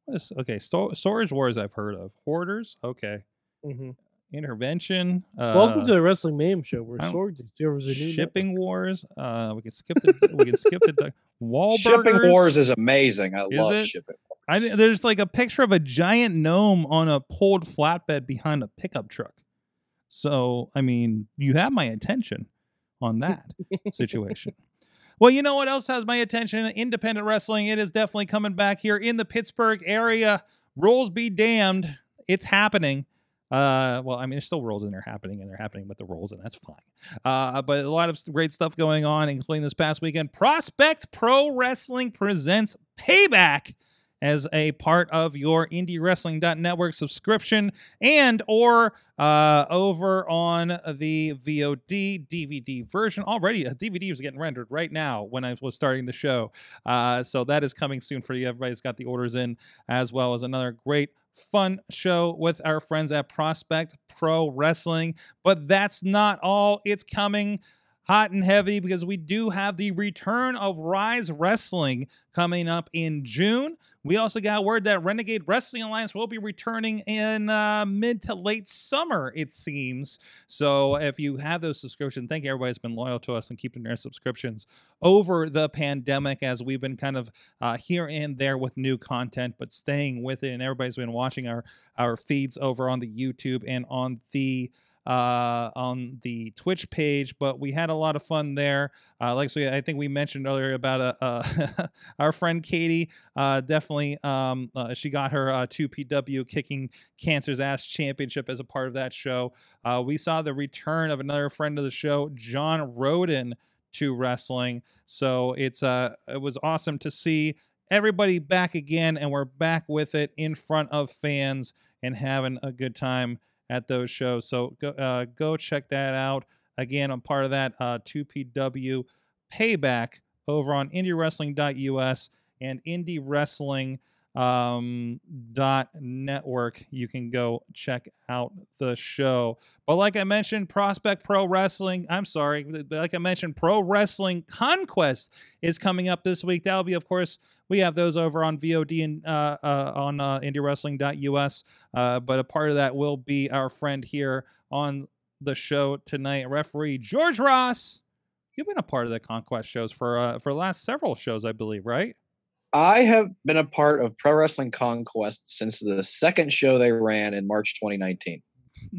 What is okay, sto- storage wars I've heard of. Hoarders, okay. Mhm. Intervention. Uh Welcome to the Wrestling Mayhem Show, where I don't- Sword discovers a new shipping wars. Uh we can skip the we can skip the Wahlburgers. Shipping Wars is amazing. I Is love it? Shipping Wars. I, there's like a picture of a giant gnome on a pulled flatbed behind a pickup truck. So, I mean, you have my attention on that situation. Well, you know what else has my attention? Independent wrestling. It is definitely coming back here in the Pittsburgh area. Rules be damned. It's happening. Uh, well, I mean, there's still rolls in there happening, and they're happening with the rolls, and that's fine. Uh, but a lot of great stuff going on, including this past weekend. Prospect Pro Wrestling presents Payback as a part of your indiewrestling.network subscription and or uh, over on the VOD DVD version. Already, a DVD is getting rendered right now when I was starting the show. Uh, so that is coming soon for you. Everybody's got the orders in, as well as another great fun show with our friends at Prospect Pro Wrestling. But that's not all. It's coming hot and heavy because we do have the return of Rise Wrestling coming up in June. We also got word that Renegade Wrestling Alliance will be returning in uh, mid to late summer, it seems. So if you have those subscriptions, thank you everybody that's been loyal to us and keeping their subscriptions over the pandemic as we've been kind of uh, here and there with new content, but staying with it. And everybody's been watching our our feeds over on the YouTube and on the uh, on the Twitch page, but we had a lot of fun there. Uh, like so, I think we mentioned earlier about uh, uh, our friend Katie. Uh, definitely, um, uh, she got her uh, 2PW Kicking Cancer's Ass Championship as a part of that show. Uh, we saw the return of another friend of the show, John Roden, to wrestling. So it's uh, it was awesome to see everybody back again, and we're back with it in front of fans and having a good time at those shows. So go uh, go check that out. Again, I'm part of that uh, 2PW payback over on indiewrestling.us and indie wrestling um dot network. You can go check out the show. But like i mentioned prospect pro wrestling i'm sorry like i mentioned pro wrestling conquest is coming up this week. That'll be of course we have those over on vod and uh, uh on uh indiewrestling.us uh but a part of that will be our friend here on the show tonight referee george ross. You've been a part of the conquest shows for uh for the last several shows i believe right I have been a part of Pro Wrestling Conquest since the second show they ran in March 2019.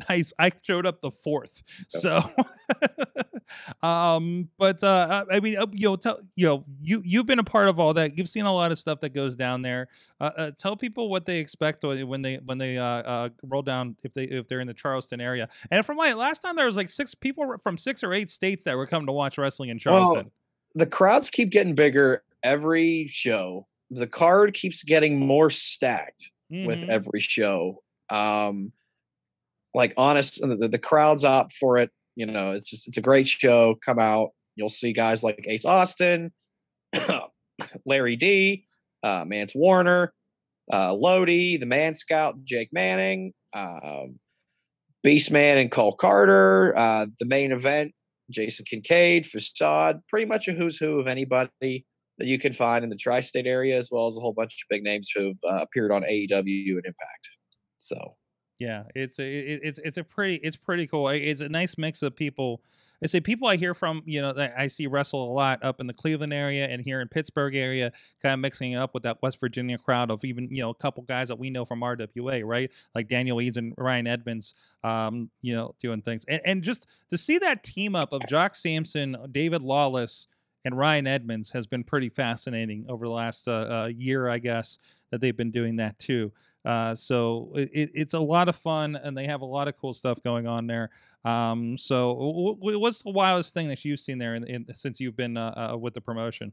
nice. I showed up the fourth. So um but uh i mean uh, you know tell you know you you've been a part of all that. You've seen a lot of stuff that goes down there. Uh, uh tell people what they expect when they when they uh, uh roll down if they if they're in the charleston area. And from my last time there was like six people from six or eight states that were coming to watch wrestling in charleston. The crowds keep getting bigger every show. The card keeps getting more stacked with Mhm. every show. Um, like honest, the, the crowd's up for it. You know, it's just it's a great show. Come out, you'll see guys like Ace Austin, Larry D, uh, Mance Warner, uh, Lodi, the Man Scout, Jake Manning, um, Beastman and Cole Carter. Uh, the main event, Jason Kincaid, Facade, pretty much a who's who of anybody that you can find in the tri-state area, as well as a whole bunch of big names who've uh, appeared on AEW and Impact. So Yeah, it's a it, it's it's a pretty it's pretty cool. It's a nice mix of people. It's a people I hear from, you know, I see wrestle a lot up in the Cleveland area and here in Pittsburgh area, kind of mixing it up with that West Virginia crowd of even you know a couple guys that we know from RWA, right? Like Daniel Eads and Ryan Edmonds, um, you know, doing things, and, and just to see that team up of Jock Sampson, David Lawless, and Ryan Edmonds has been pretty fascinating over the last uh, uh, year, I guess, that they've been doing that too. Uh, so it, it- it's a lot of fun, and they have a lot of cool stuff going on there. Um, so w- w- what's the wildest thing that you've seen there in, in, since you've been uh, uh, with the promotion?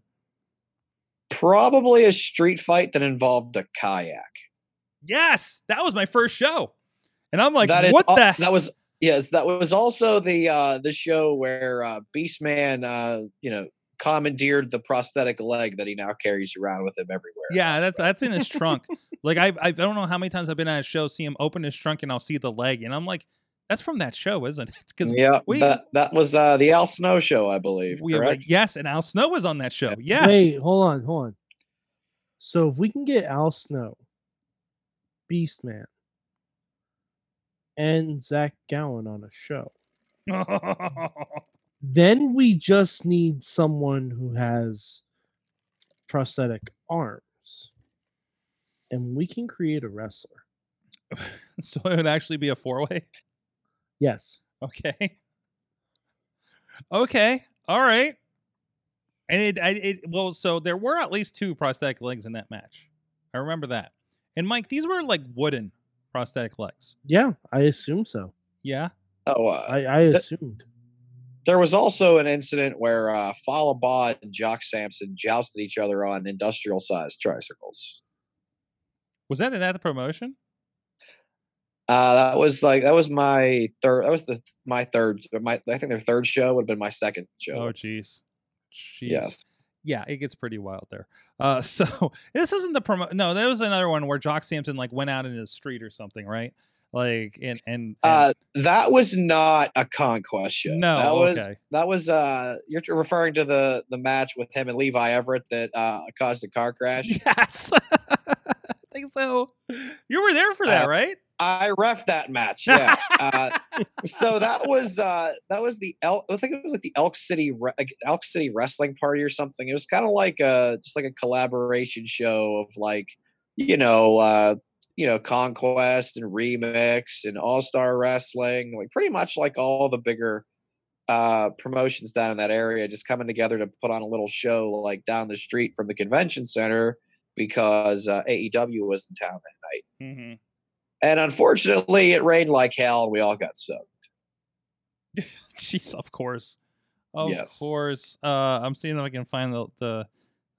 probably a street fight that involved a kayak. Yes, that was my first show, and I'm like, That is what al- the? that was yes, that was also the uh the show where uh Beastman uh you know commandeered the prosthetic leg that he now carries around with him everywhere. yeah, that's that's in his trunk. like I I don't know how many times I've been at a show, see him open his trunk, and I'll see the leg, and I'm like, that's from that show, isn't it? Because yeah, we- that that was uh the Al Snow show, I believe. we have correct? like yes, and Al Snow was on that show. Yes, Wait, hold on, hold on. So if we can get Al Snow, Beastman, and Zach Gowen on a show, then we just need someone who has prosthetic arms, and we can create a wrestler. so it would actually be a four way. Yes. Okay. Okay. All right. And it, I, it, well, so there were at least two prosthetic legs in that match. I remember that. And Mike, these were like wooden prosthetic legs. Yeah, I assume so. Yeah. Oh, uh, I, I That- assumed. There was also an incident where uh Falabod and Jock Sampson jousted each other on industrial sized tricycles. Was that in that the promotion? Uh, that was like that was my third. That was the my third. My I think their third show would have been my second show. Oh, jeez. Jeez. yes. Yeah, it gets pretty wild there. Uh, so this isn't the promo. No, there was another one where Jock Sampson like went out into the street or something, right? Like and and, and Uh, that was not a conquest show. No, that was okay. that was. Uh, you're referring to the the match with him and Levi Everett that uh caused the car crash. yes, I think so. You were there for that, Uh, right? I ref that match. Yeah. uh, so that was uh that was the elk i think it was like the elk city Re- elk city wrestling party or something it was kind of like a just like a collaboration show of like you know uh you know conquest and remix and all-star wrestling like pretty much like all the bigger uh promotions down in that area just coming together to put on a little show like down the street from the convention center because uh, aew was in town that night Mm-hmm. and unfortunately it rained like hell and we all got soaked Jeez, of course, of Yes. course. Uh, I'm seeing if I can find the the.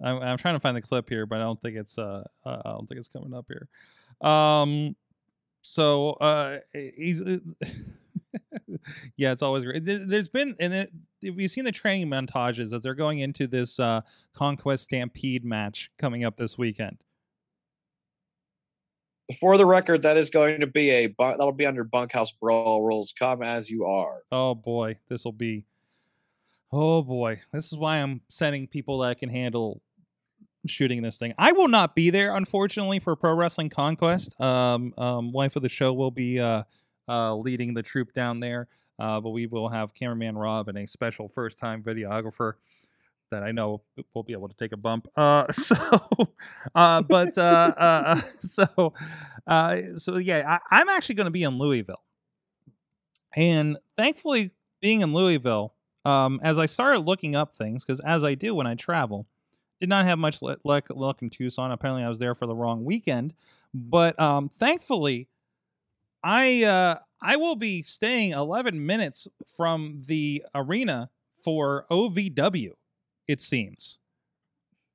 I'm, I'm trying to find the clip here, but I don't think it's uh I don't think it's coming up here. Um, so uh, he's. yeah, it's always great. There- There's been, and it, have seen the training montages as they're going into this uh, Conquest Stampede match coming up this weekend? For the record, that is going to be a that'll be under bunkhouse brawl rules. Come as you are. Oh boy, this will be. Oh boy, this is why I'm sending people that can handle shooting this thing. I will not be there, unfortunately, for Pro Wrestling Conquest. Um, um, wife of the show will be uh, uh, leading the troop down there, uh, but we will have cameraman Rob and a special first-time videographer that I know will be able to take a bump. Uh, so, uh, but uh, uh, so, uh, so yeah, I, I'm actually going to be in Louisville. And thankfully, being in Louisville, um, as I started looking up things, because as I do when I travel, did not have much luck, luck in Tucson. Apparently, I was there for the wrong weekend. But um, thankfully, I uh, I will be staying 11 minutes from the arena for OVW. It seems.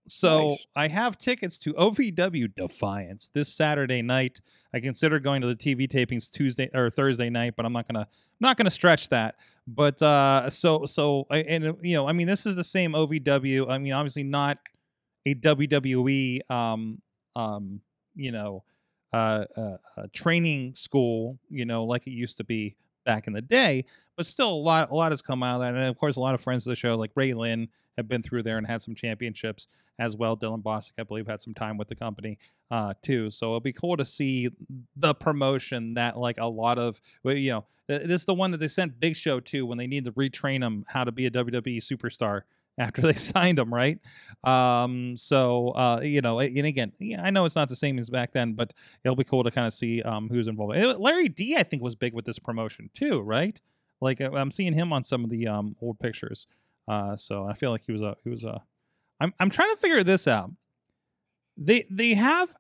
So Nice. I have tickets to OVW Defiance this Saturday night. I consider going to the TV tapings Tuesday or Thursday night, but I'm not gonna not gonna stretch that. But uh, so so and you know, I mean, this is the same OVW. I mean, obviously not a WWE um um you know uh, uh, training school you know like it used to be back in the day, but still a lot a lot has come out of that, and of course a lot of friends of the show like Ray Lynn have been through there and had some championships as well. Dylan Bostic, I believe, had some time with the company uh, too. So it'll be cool to see the promotion that like a lot of you know this is the one that they sent Big Show to when they need to retrain him how to be a WWE superstar after they signed him, right? Um, so uh, you know, and again, yeah, I know it's not the same as back then, but it'll be cool to kind of see um, who's involved. Larry D, I think, was big with this promotion too, right? Like I- I'm seeing him on some of the um, old pictures. Uh, so I feel like he was a he was a. I'm I'm trying to figure this out. They they have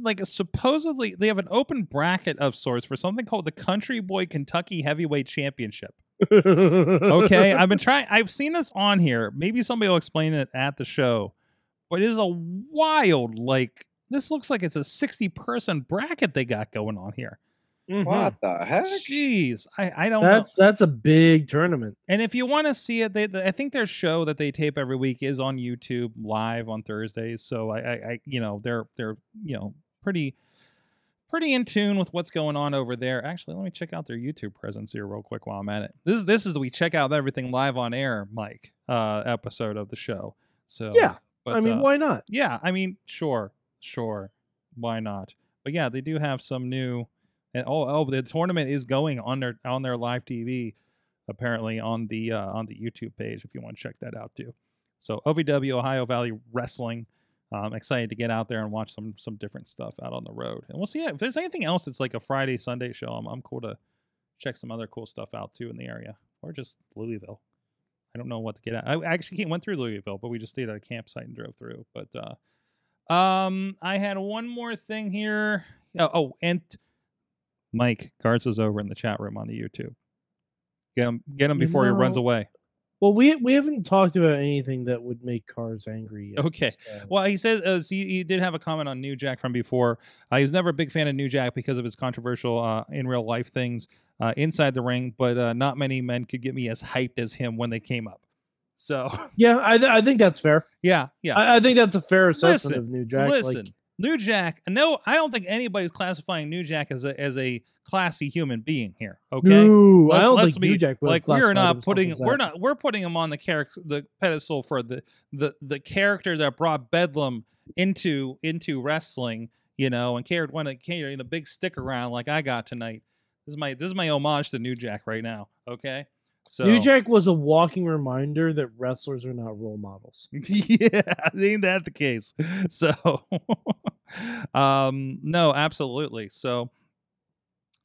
like supposedly they have an open bracket of sorts for something called the Country Boy Kentucky Heavyweight Championship. Okay, I've been trying. I've seen this on here. Maybe somebody will explain it at the show. But it is a wild like this looks like it's a 60 person bracket they got going on here. Mhm. What the heck? Jeez, I I don't know. That's that's a big tournament. And if you want to see it, they, I think their show that they tape every week is on YouTube live on Thursdays. So I, I, I, you know, they're they're you know pretty pretty in tune with what's going on over there. Actually, let me check out their YouTube presence here real quick while I'm at it. This is this is the we check out everything live on air, Mike, uh, episode of the show. So Yeah, but, I mean, uh, why not? yeah, I mean, sure, sure, why not? But yeah, they do have some new. And oh, oh, the tournament is going on their on their live TV, apparently on the uh, on the YouTube page if you want to check that out too. So OVW Ohio Valley Wrestling. I'm excited to get out there and watch some some different stuff out on the road, and we'll see if there's anything else that's like a Friday Sunday show. I'm I'm cool to check some other cool stuff out too in the area, or just Louisville. I don't know what to get at. I actually went through Louisville, but we just stayed at a campsite and drove through. But uh, um, I had one more thing here. Oh, oh and Mike Garza's over in the chat room on the YouTube. Get him, get him before he runs away. Well, we we haven't talked about anything that would make Garza angry. Yet, Okay. so- Well, he says uh, he, he did have a comment on New Jack from before. Uh, he was never a big fan of New Jack because of his controversial uh, in real life things uh, inside the ring, but uh, not many men could get me as hyped as him when they came up. So yeah, I th- I think that's fair. yeah, yeah. I, I think that's a fair assessment Listen, of New Jack. Listen, Like, New Jack. No, I don't think anybody's classifying New Jack as a as a classy human being here. Okay. no, I Let's- don't let's think be- New Jack like we're not putting we're not we're putting him on the character the pedestal for the the the character that brought Bedlam into into wrestling, you know, and carried one carrying a big stick around like I got tonight. This is my this is my homage to New Jack right now. Okay, so New Jack was a walking reminder that wrestlers are not role models. yeah, ain't that the case? So, um, no, absolutely. So,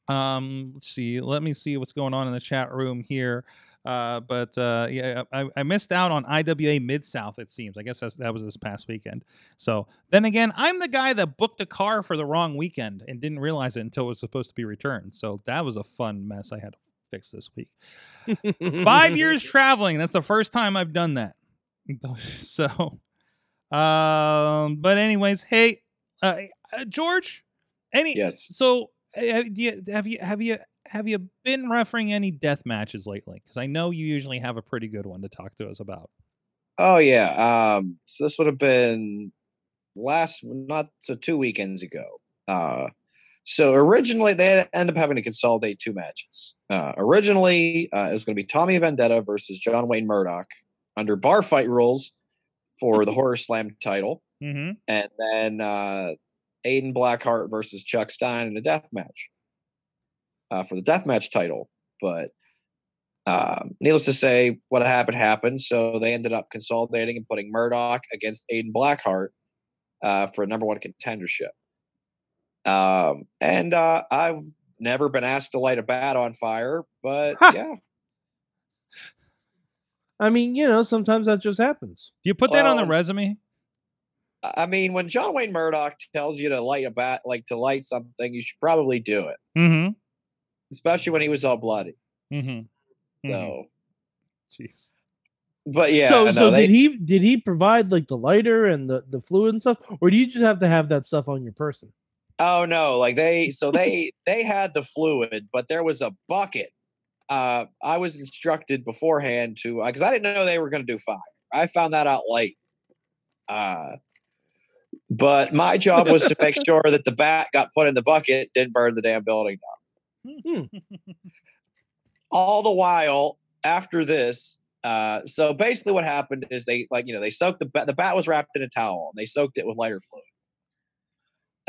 um, let's see. Let me see what's going on in the chat room here. Uh, but uh, yeah, I, I missed out on IWA Mid South. It seems. I guess that's, that was this past weekend. So then again, I'm the guy that booked a car for the wrong weekend and didn't realize it until it was supposed to be returned. So that was a fun mess I had fix this week. Five years traveling. That's the first time I've done that. So, um, but anyways, hey, uh, uh, George, any Yes. So, uh, you, have you have you have you been refereeing any death matches lately? Because I know you usually have a pretty good one to talk to us about. Oh yeah. Um, so this would have been last not so two weekends ago. Uh, so originally they ended up having to consolidate two matches. Uh, originally uh, it was going to be Tommy Vendetta versus John Wayne Murdoch under bar fight rules for the Horror Slam title, Mm-hmm. and then uh, Aiden Blackheart versus Chuck Stein in a death match uh, for the death match title. But um, needless to say, what happened happened. So they ended up consolidating and putting Murdoch against Aiden Blackheart uh, for a number one contendership. Um, and uh, I've never been asked to light a bat on fire, but Ha! yeah, I mean, you know, sometimes that just happens. Do you put that on the resume? I mean, when John Wayne Murdoch tells you to light a bat, like to light something, you should probably do it, Mm-hmm. especially when he was all bloody. Mm-hmm. So, Jeez. but yeah, so, no, so they, did he did he provide like the lighter and the the fluid and stuff, or do you just have to have that stuff on your person? Oh no, like they so they they had the fluid, but there was a bucket. Uh I was instructed beforehand to because I didn't know they were going to do fire. I found that out late. Uh but my job was to make sure that the bat got put in the bucket, didn't burn the damn building down. All the while after this, uh so basically what happened is they like you know they soaked the bat the bat was wrapped in a towel and they soaked it with lighter fluid.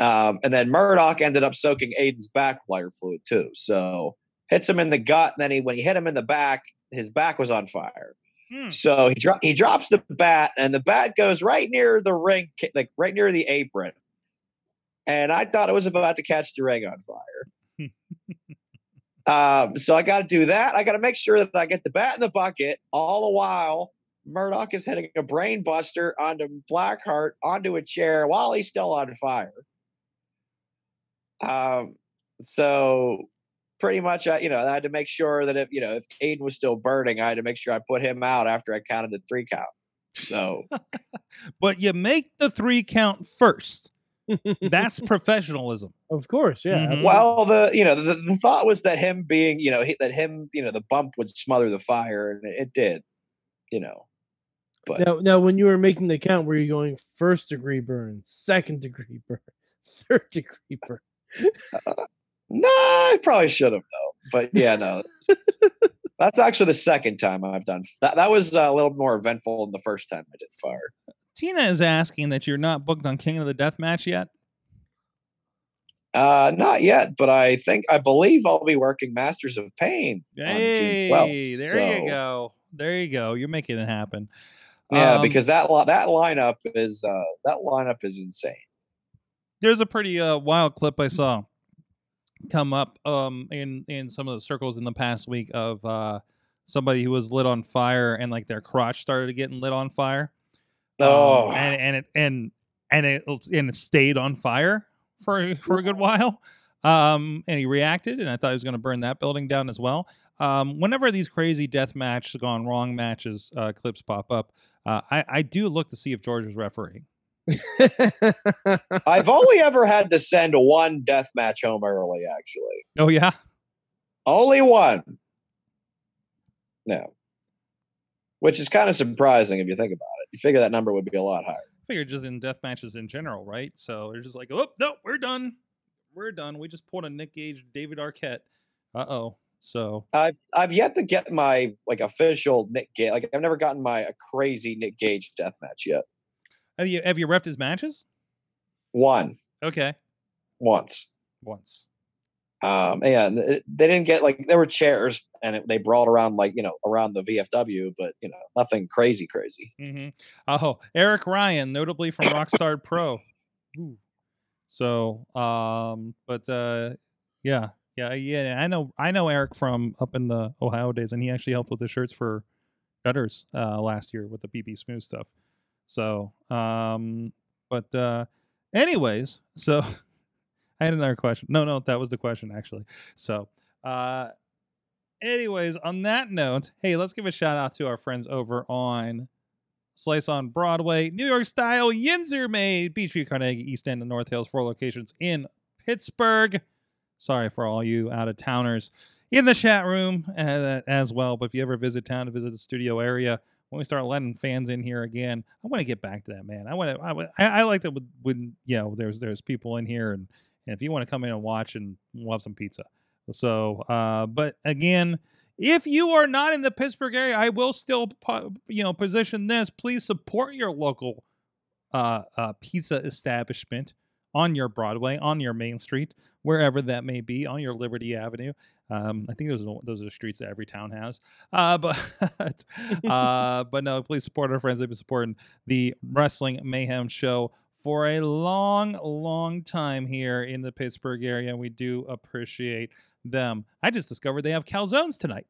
Um, and then Murdoch ended up soaking Aiden's back lighter fluid too. So hits him in the gut. And then he, when he hit him in the back, his back was on fire. Hmm. So he dro- he drops the bat, and the bat goes right near the ring, like right near the apron. And I thought it was about to catch the ring on fire. um, so I got to do that. I got to make sure that I get the bat in the bucket. All the while, Murdoch is hitting a brain buster onto Blackheart onto a chair while he's still on fire. Um, so pretty much, I, you know, I had to make sure that if you know if Aiden was still burning, I had to make sure I put him out after I counted the three count. So But you make the three count first. That's professionalism. Of course, yeah. Mhm. well, the you know the, the thought was that him being you know he, that him you know the bump would smother the fire, and it, it did. You know, but Now, now, when you were making the count, were you going first degree burn, second degree burn, third degree burn? No, I probably should have though. But yeah, no. That's actually the second time I've done that. That was uh, a little more eventful than the first time I did fire. Tina is asking that you're not booked on King of the Death match yet. Uh, not yet, but I think I believe I'll be working Masters of Pain. on June 12th. Hey, there you go. There you go. You're making it happen. Yeah, Um, because that that lineup is uh, that lineup is insane. There's a pretty uh, wild clip I saw come up um in in some of the circles in the past week of uh somebody who was lit on fire and like their crotch started getting lit on fire. Um, Oh, and and it and and it and it stayed on fire for for a good while. Um, and he reacted, and I thought he was going to burn that building down as well. um, whenever these crazy death match gone wrong matches uh, clips pop up, uh, I, I do look to see if George was refereeing. I've only ever had to send one death match home early, actually. Oh yeah, Only one. No. Which is kind of surprising if you think about it. You figure that number would be a lot higher. I figure just in death matches in general, right? So they're just like, oh no, we're done, we're done. We just pulled a Nick Gage, David Arquette. Uh oh. So I've I've yet to get my like official Nick Gage. Like I've never gotten my a crazy Nick Gage death match yet. Have you have you repped his matches? One Okay, once. once. Um, yeah, and it- they didn't get like there were chairs and it, they brawled around like you know around the VFW, but you know nothing crazy, crazy. hmm Oh, Eric Ryan, notably from Rockstar Pro. Ooh. So, um, but uh, yeah, yeah, yeah. I know, I know Eric from up in the Ohio days, and he actually helped with the shirts for Gutters uh, last year with the BB Smooth stuff. So, um, but uh, anyways, so I had another question. No, no, that was the question actually. So, uh, anyways, on that note, hey, let's give a shout out to our friends over on Slice on Broadway, New York style Yinzer made, Beachview, Carnegie, East End, and North Hills, four locations in Pittsburgh. Sorry for all you out of towners in the chat room uh, as well. But if you ever visit town to visit the studio area, when we start letting fans in here again, I want to get back to that, man. I want to. I, I, like that when you know there's there's people in here, and, and if you want to come in and watch, and we'll have some pizza. So, uh, but again, if you are not in the Pittsburgh area, I will still, you know, position this. Please support your local uh, uh, pizza establishment on your Broadway, on your Main Street, wherever that may be, on your Liberty Avenue. Um, I think those are, those are the streets that every town has. Uh, but uh, but no, please support our friends. They've been supporting the Wrestling Mayhem Show for a long, long time here in the Pittsburgh area, and we do appreciate them. I just discovered they have calzones tonight.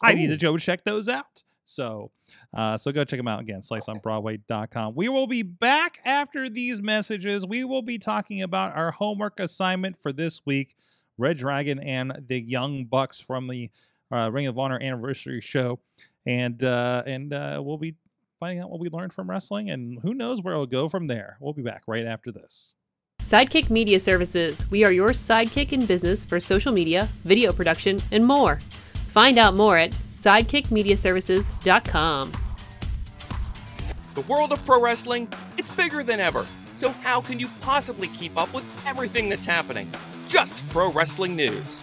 I need to go check those out. So, uh, so go check them out again. SliceOnBroadway.com. We will be back after these messages. We will be talking about our homework assignment for this week. Red Dragon and the Young Bucks from the uh, Ring of Honor anniversary show, and uh, and uh, we'll be finding out what we learned from wrestling, and who knows where it'll go from there. We'll be back right after this. Sidekick Media Services. We are your sidekick in business for social media, video production, and more. Find out more at sidekickmediaservices.com. The world of pro wrestling, it's bigger than ever. So how can you possibly keep up with everything that's happening? Just pro wrestling news.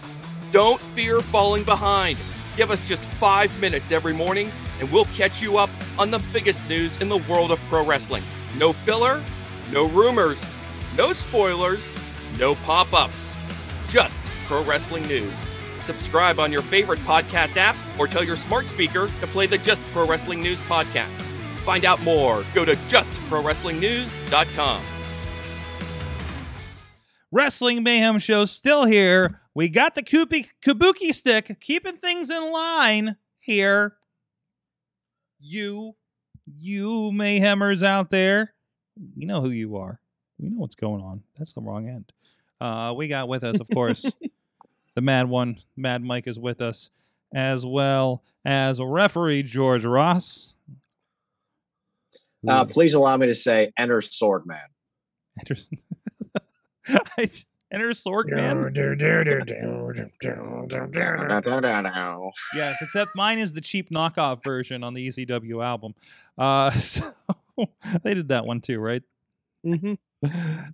Don't fear falling behind. Give us just 5 minutes every morning and we'll catch you up on the biggest news in the world of pro wrestling. No filler, no rumors, no spoilers, no pop-ups. Just pro wrestling news. Subscribe on your favorite podcast app or tell your smart speaker to play the Just Pro Wrestling News podcast. Find out more. Go to justprowrestlingnews.com. Wrestling Mayhem Show still here. We got the Kubi- Kabuki stick, keeping things in line here. You, you Mayhemers out there, you know who you are. We know what's going on. That's the wrong end. Uh, we got with us, of course, the Mad One, Mad Mike is with us, as well as referee George Ross. who Uh, please allow me to say, enter Swordman. Anderson. I, enter Swordman. Yes, except mine is the cheap knockoff version on the ECW album. Uh, so they did that one too, right? Mhm.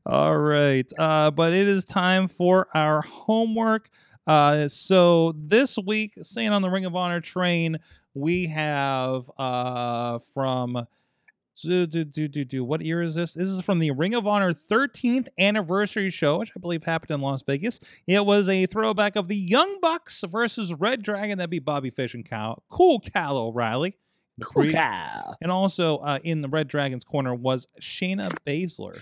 All right. Uh, but it is time for our homework. Uh, so this week, staying on the Ring of Honor train, we have uh, from do, do, do, do, do. What year is this? This is from the Ring of Honor 13th anniversary show, which I believe happened in Las Vegas. It was a throwback of the Young Bucks versus Red Dragon. That'd be Bobby Fish and Cal- Cool Cal O'Reilly. The pre- and also uh, in the Red Dragon's corner was Shayna Baszler.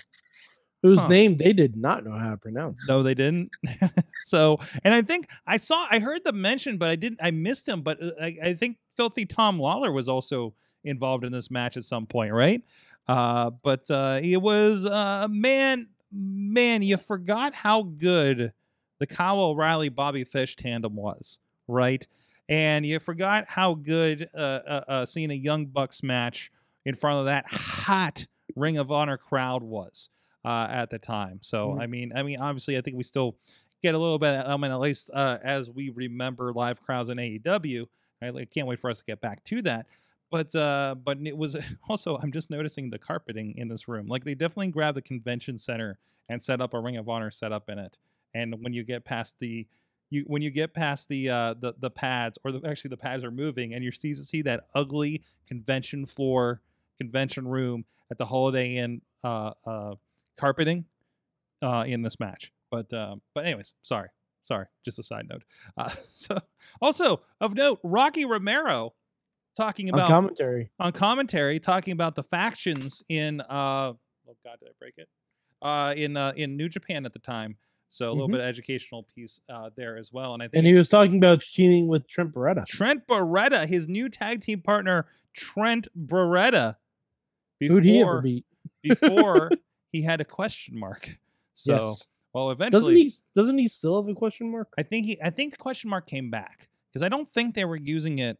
Whose Huh. name they did not know how to pronounce. No, they didn't. so, and I think I saw, I heard the mention, but I didn't, I missed him. But uh, I, I think Filthy Tom Lawlor was also involved in this match at some point, right? Uh, but uh, it was, uh, man, man, you forgot how good the Kyle O'Reilly Bobby Fish tandem was. right? And you forgot how good uh, uh, uh, seeing a Young Bucks match in front of that hot Ring of Honor crowd was uh, at the time. So Mhm. I mean, I mean, obviously, I think we still get a little bit of element, at least uh, as we remember live crowds in AEW. I can't wait for us to get back to that. But uh, but it was also I'm just noticing the carpeting in this room. Like they definitely grabbed the convention center and set up a Ring of Honor setup in it. And when you get past the you when you get past the uh the, the pads or the, actually the pads are moving and you see see that ugly convention floor convention room at the Holiday Inn uh uh carpeting uh in this match. But um but anyways, sorry. Sorry, just a side note. Uh, so also of note, Rocky Romero talking On about commentary. on commentary talking about the factions in uh oh god did I break it? Uh in uh in New Japan at the time. So a little Mhm. bit of educational piece uh there as well. And I think And he was talking about teaming with Trent Beretta. Trent Beretta, his new tag team partner, Trent Beretta, Who'd he ever before beat? before he had a question mark. So yes. well eventually Doesn't he? Doesn't he still have a question mark? I think he I think the question mark came back because I don't think they were using it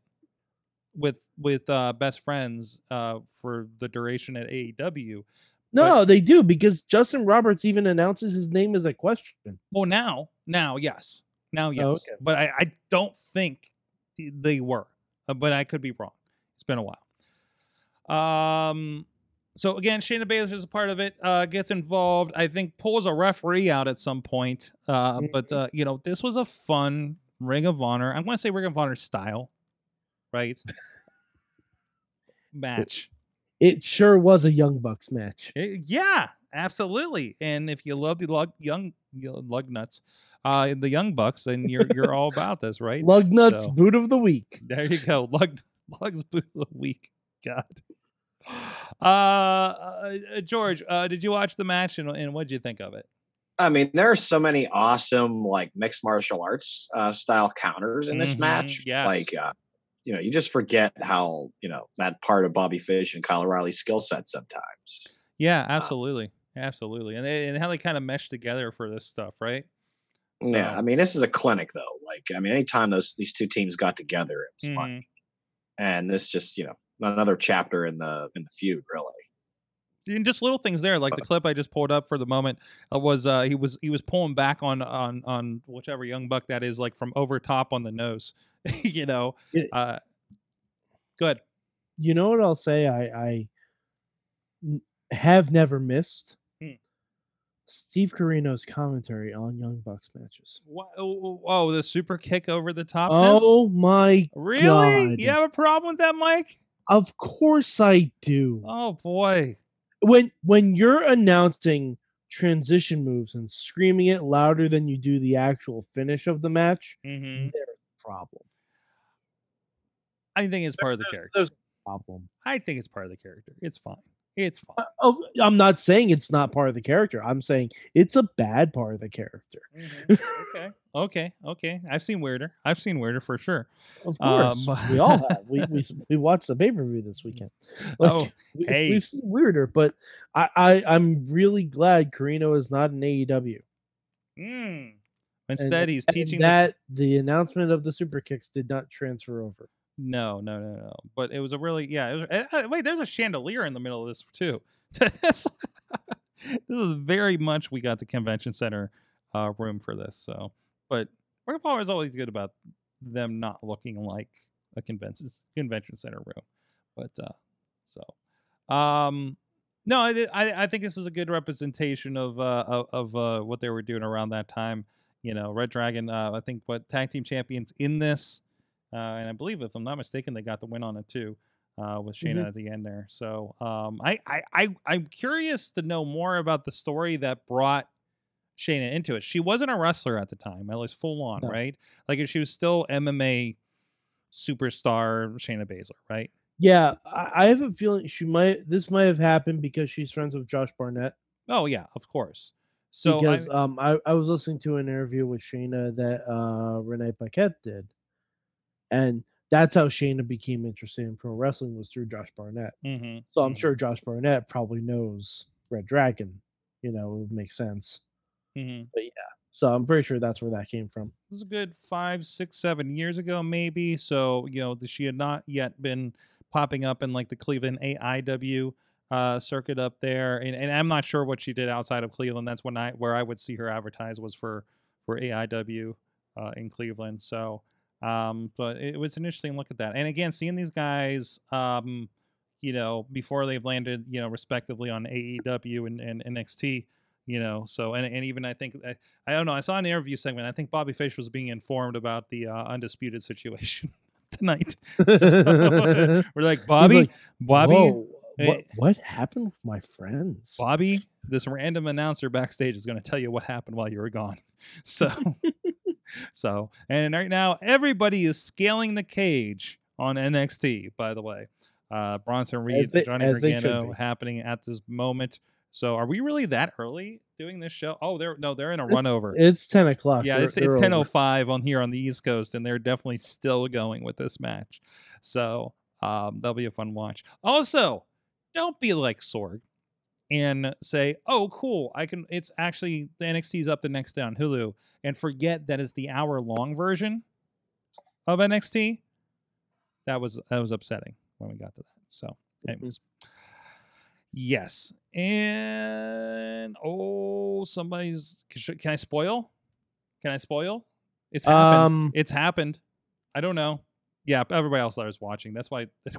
with with uh best friends uh for the duration at AEW. No, they do because Justin Roberts even announces his name as a question. Well, now, now, yes, now, yes, Oh, okay. but I, I don't think they were, uh, but I could be wrong. It's been a while. Um, so again, Shayna Baszler is a part of it. Uh, gets involved. I think pulls a referee out at some point. Uh, but uh, you know, this was a fun Ring of Honor. I'm going to say Ring of Honor style, right? Match. It sure was a Young Bucks match. Eh, yeah, absolutely. And if you love the lug, young lug nuts, uh, the young bucks, then you're you're all about this, right? Lug nuts So- boot of the week. There you go. Lug lugs boot of the week. God. Uh, uh George, uh, did you watch the match and, and what did you think of it? I mean, there are so many awesome like mixed martial arts uh, style counters in this Mhm, match. yes. Like, uh, you know, you just forget how you know that part of Bobby Fish and Kyle O'Reilly's skill set sometimes. Yeah, absolutely, absolutely, and they, and how they kind of mesh together for this stuff, right? Yeah, I mean, this is a clinic though. Like, I mean, anytime those these two teams got together, it was fun. Mhm. And this just, you know, another chapter in the in the feud, really. And just little things there like the clip i just pulled up for the moment uh, was uh he was he was pulling back on on on whichever young buck that is like from over top on the nose you know uh good You know what I'll say? I have never missed Hmm. Steve Corino's commentary on Young Bucks matches. Wha- oh, oh the super kick over the top Oh my really God. you have a problem with that mike Of course I do. oh boy When when you're announcing transition moves and screaming it louder than you do the actual finish of the match, hmm there's a problem. i think it's part of the character There's a problem. i think it's part of the character it's fine it's fine Oh, I'm not saying it's not part of the character. I'm saying it's a bad part of the character. Mhm. okay okay okay i've seen weirder i've seen weirder for sure Of Um, course, we all have. We we we watched the pay per view this weekend. Oh, we, hey. we've seen weirder, but I, I I'm really glad Corino is not in AEW. Mm. And- Instead, he's and teaching the that the announcement of the super kicks did not transfer over. No, no, no, no. But it was a really yeah. Was, uh, wait, there's a chandelier in the middle of this too. this is very much we got the convention center uh, room for this. So, but Ring of Honor is always good about them not looking like a convention convention center room. But uh, so, um, no, I, I think this is a good representation of uh of uh what they were doing around that time. You know, Red Dragon. Uh, I think what tag team champions in this. Uh, and I believe, if I'm not mistaken, they got the win on it too, uh, with Shayna Mhm. at the end there. So um, I, I, I, I'm curious to know more about the story that brought Shayna into it. She wasn't a wrestler at the time, at least full on, No. right? Like if she was still MMA superstar Shayna Baszler, right? Yeah, I, I have a feeling she might. This might have happened because she's friends with Josh Barnett. Oh yeah, of course. So I- because um, I, I was listening to an interview with Shayna that uh, Renee Paquette did, and that's how Shayna became interested in pro wrestling was through Josh Barnett. mhm, So I'm mhm, sure Josh Barnett probably knows Red Dragon. You know, it would make sense. mhm. But yeah, so I'm pretty sure that's where that came from. This is a good five, six, seven years ago, maybe. So you know, she had not yet been popping up in like the Cleveland AIW uh, circuit up there, and, and I'm not sure what she did outside of Cleveland. That's when I where I would see her advertised was for for AIW uh, in Cleveland. So, um, but it was an interesting look at that. And again, seeing these guys, um, you know, before they've landed, you know, respectively on AEW and, and NXT, you know, so and, and even I think I, I don't know. I saw an interview segment. I think Bobby Fish was being informed about the uh, undisputed situation tonight. We're like Bobby, like, Bobby, Whoa, eh, what, what happened with my friends? Bobby, this random announcer backstage is going to tell you what happened while you were gone. So, so, and right now everybody is scaling the cage on NXT. By the way, uh, Bronson Reed, they- Johnny Gargano happening at this moment. So, are we really that early doing this show? Oh, they're no, they're in a It's- run over. It's ten o'clock. Yeah, They're- it's it's they're ten over. oh five on here on the East Coast, and they're definitely still going with this match. So um, that'll be a fun watch. Also, don't be like Sorg and say, "Oh, cool, I can." It's actually the NXT's up the next day on Hulu, and forget that it's the hour long version of NXT. That was that was upsetting when we got to that. So, anyways. Yes, and oh, somebody's. Can can I spoil? Can I spoil? It's happened. Um, it's happened. I don't know. Yeah, everybody else that was watching. That's why.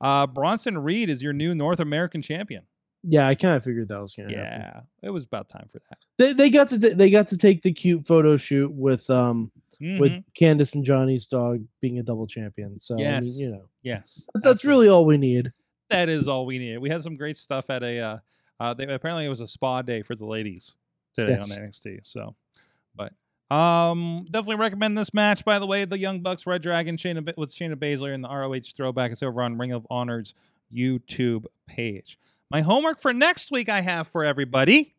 Uh, Bronson Reed is your new North American champion. Yeah, I kind of figured that was gonna happen. Yeah, it was about time for that. They, they got to they got to take the cute photo shoot with um with Mhm. Candace and Johnny's dog being a double champion. So I mean, Yes. you know yes, but that's really all we need. that is all we need. We had some great stuff at a. Uh, uh, they, apparently, it was a spa day for the ladies today on Yes. NXT. So, but um, definitely recommend this match. By the way, the Young Bucks, Red Dragon, Shayna with Shayna Baszler and the ROH throwback. It's over on Ring of Honor's YouTube page. My homework for next week I have for everybody.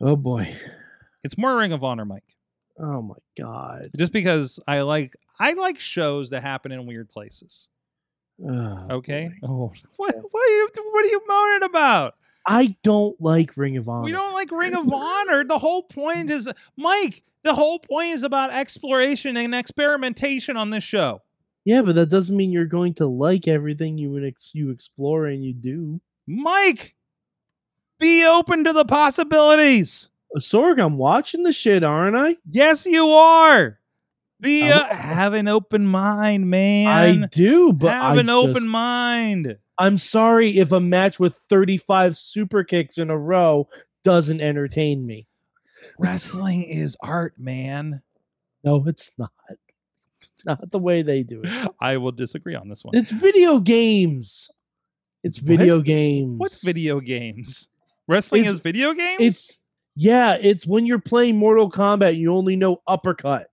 Oh boy. It's more Ring of Honor, Mike. Oh my god. Just because I like I like shows that happen in weird places. Oh, Okay. boy. Oh, what what are you what are you moaning about? I don't like Ring of Honor. We don't like Ring of Honor. The whole point is, Mike. The whole point is about exploration and experimentation on this show. Yeah, but that doesn't mean you're going to like everything you ex- you explore and you do. Mike, be open to the possibilities. Uh, Sorg, I'm watching the shit, aren't I? Yes, you are. Be I'm- uh, have an open mind, man. I do, but have I an open mind. I'm sorry if a match with 35 super kicks in a row doesn't entertain me. Wrestling is art, man. No, it's not. It's not the way they do it. I will disagree on this one. It's video games. It's What? video games. What's video games? Wrestling It's- is video games? It's yeah, it's when you're playing Mortal Kombat, you only know uppercut.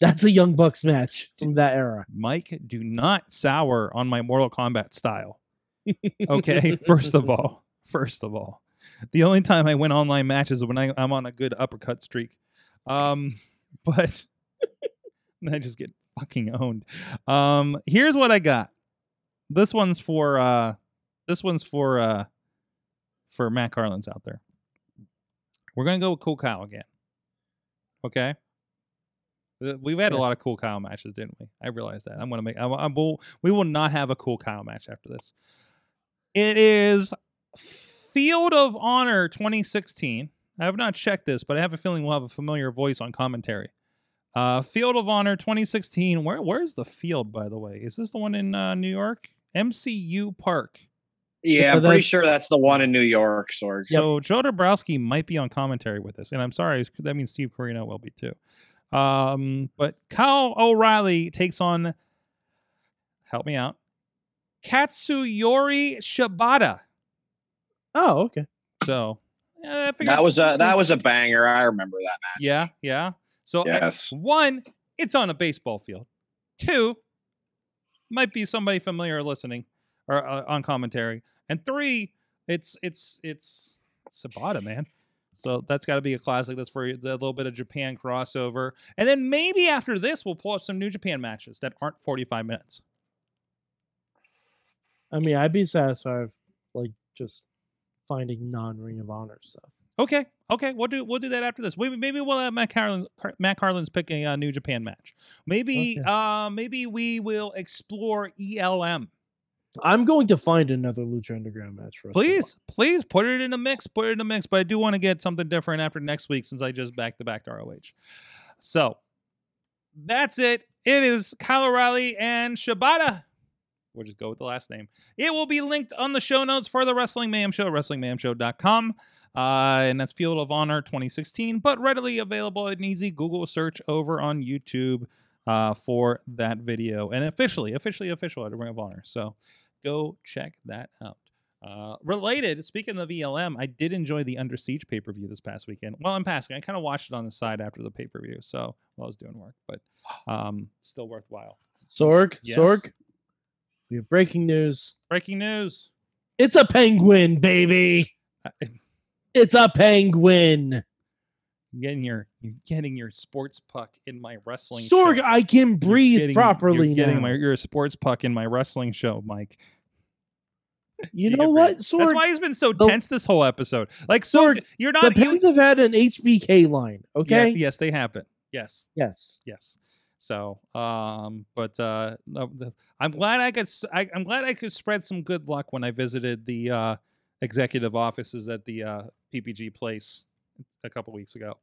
That's a Young Bucks match from that era. Mike, do not sour on my Mortal Kombat style. Okay, first of all, first of all, the only time I win online matches is when I, I'm on a good uppercut streak. Um, but I just get fucking owned. Um, here's what I got. This one's for uh, this one's for uh, for Matt Carlins out there. We're gonna go with Cool Kyle again. Okay. Uh, We've had a lot of cool Kyle matches, didn't we? I realize that. I'm gonna make. I, I will. We will not have a cool Kyle match after this. It is Field of Honor 2016. I have not checked this, but I have a feeling we'll have a familiar voice on commentary. Uh, Field of Honor 2016. Where where's the field, by the way? Is this the one in uh, New York? MCU Park. Yeah, Yeah, I'm pretty sure that's the one in New York, Sorg. So Joe Dombrowski might be on commentary with us, and I'm sorry, that means Steve Corino will be too. Um, but Kyle O'Reilly takes on, help me out, Katsuyori Shibata. Oh, okay. So yeah, I That was a that was a banger. I remember that match. yeah, yeah. So I- Yes. one, it's on a baseball field. Two, might be somebody familiar listening or uh, on commentary. And three, it's it's it's Shibata, man. So that's got to be a classic. That's for a little bit of Japan crossover. And then maybe after this, we'll pull up some New Japan matches that aren't 45 minutes. I mean, I'd be satisfied with, like just finding non Ring of Honor stuff. Okay, okay, we'll do we'll do that after this. Maybe maybe we'll have Matt Carlin's Matt Carlin's picking a New Japan match. Maybe Okay. uh maybe we will explore ELM. I'm going to find another Lucha Underground match for us. Please, please put it in the mix. Put it in the mix. But I do want to get something different after next week since I just back to back to ROH. So that's it. It is Kyle O'Reilly and Shibata. We'll just go with the last name. It will be linked on the show notes for the Wrestling Mayhem Show, WrestlingMayhemShow.com. Uh, and that's Field of Honor 2016, but readily available at an easy Google search over on YouTube uh, for that video. And officially, officially official at Ring of Honor. So go check that out. Uh, related, speaking of ELM, I did enjoy the Under Siege pay per view this past weekend. Well, in passing, I kind of watched it on the side after the pay per view, so while I was doing work, but um, still worthwhile. Sorg, Yes. Sorg. We have breaking news. Breaking news. It's a penguin, baby. It's a penguin. getting your you're getting your sports puck in my wrestling Sorg, show. I can You're breathe getting- properly you're getting now. my you're a sports puck in my wrestling show, Mike. you You know what. Sorg? That's why he's been so the- tense this whole episode. Like, so Sorg, you're not. You, Pens have had an HBK line. Yeah, Okay. yes, they have been. Yes. Yes. Yes. So, um, but uh, no, the, I'm glad I could. I, am glad I could spread some good luck when I visited the uh, executive offices at the uh, PPG place a couple weeks ago.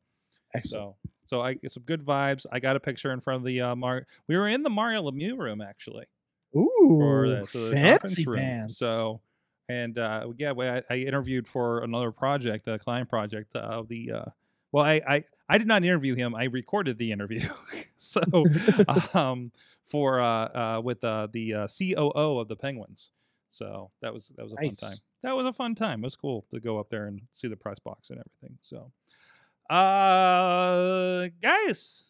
Excellent. So, so I get some good vibes. I got a picture in front of the uh, Mar. We were in the Mario Lemieux room actually Ooh, for the, so the fancy room. So, and uh, yeah, we- I, I interviewed for another project, a client project of the. Uh, well, I, I I did not interview him. I recorded the interview. so, um, for uh, uh, with uh, the uh, COO of the Penguins. So that was that was a Nice. fun time. That was a fun time. It was cool to go up there and see the press box and everything. So, uh, guys,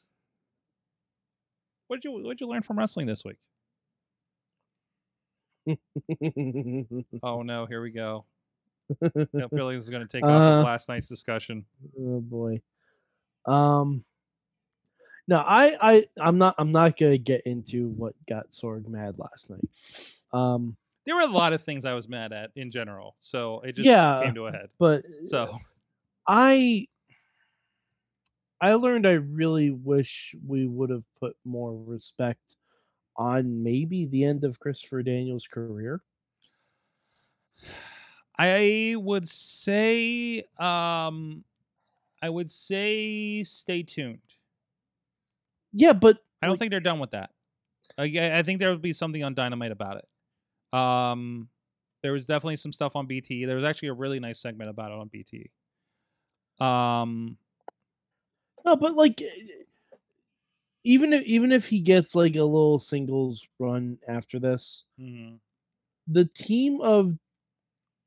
what did you what did you learn from wrestling this week? Oh no, here we go. I feel like this is going to take off Uh, of last night's discussion. oh boy. Um. No, I, I, I'm not, I'm not gonna get into what got Sorg mad last night. Um, There were a lot of things I was mad at in general, so it just Yeah. came to a head. but So I I learned I really wish we would have put more respect on maybe the end of Christopher Daniels' career. I would say, um, I would say, stay tuned. Yeah, but I don't Like- think they're done with that. I, I I think there would be something on Dynamite about it. Um, there was definitely some stuff on BT. There was actually a really nice segment about it on BT. Um, no, but like even if even if he gets like a little singles run after this, mhm, the team of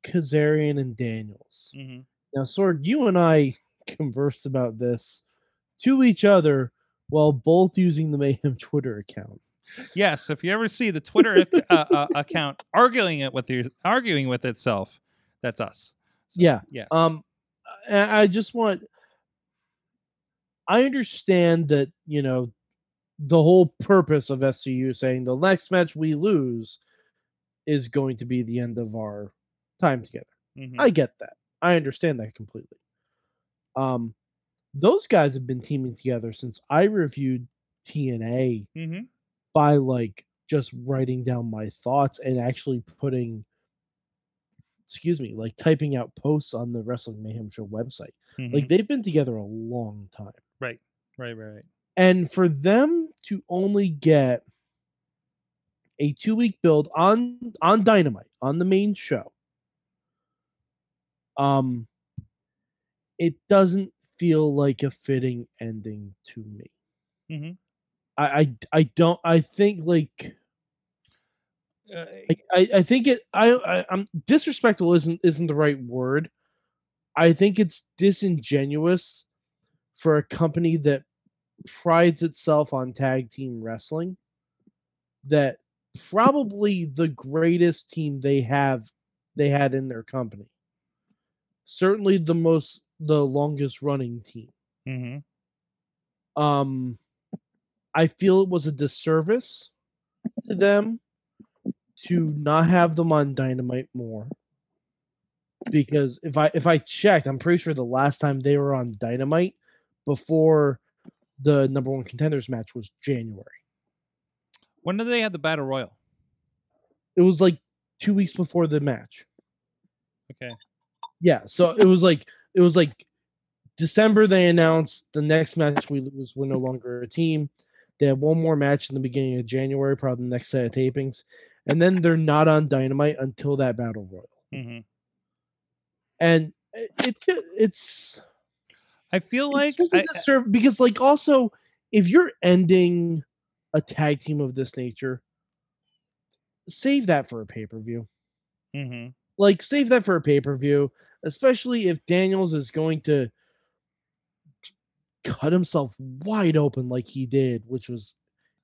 Kazarian and Daniels. mhm. Now, Sorg, you and I conversed about this to each other while both using the Mayhem Twitter account. Yes, if you ever see the Twitter ac- uh, uh, account arguing it with your arguing with itself, that's us. So, Yeah, Yes. Um, I just want. I understand that you know, the whole purpose of SCU saying the next match we lose is going to be the end of our time together. Mhm. I get that. I understand that completely. Um, those guys have been teaming together since I reviewed TNA Mhm. By like just writing down my thoughts and actually putting excuse me like typing out posts on the wrestling mayhem show website Mhm. like they've been together a long time right, right, right, right. and for them to only get a two week build on on dynamite on the main show um it doesn't feel like a fitting ending to me Mhm. I, I i don't i think like I, I, I think it I, I I'm disrespectful isn't isn't the right word. I think it's disingenuous for a company that prides itself on tag team wrestling that probably the greatest team they have they had in their company. Certainly the most the longest running team. mhm. Um I feel it was a disservice to mm-hmm. them to not have them on Dynamite more. because if I if I checked, I'm pretty sure the last time they were on Dynamite before the number one contenders match was January. When did they have the battle royal? It was like two weeks before the match. Okay. Yeah, so it was like it was like December. They announced the next match we lose. We're no longer a team. They have one more match in the beginning of January, probably the next set of tapings, and then they're not on Dynamite until that battle royal. hmm And it, it's it's I feel it's like I, because like also if you're ending a tag team of this nature, save that for a pay per view. mhm. like save that for a pay-per-view especially if daniels is going to cut himself wide open like he did which was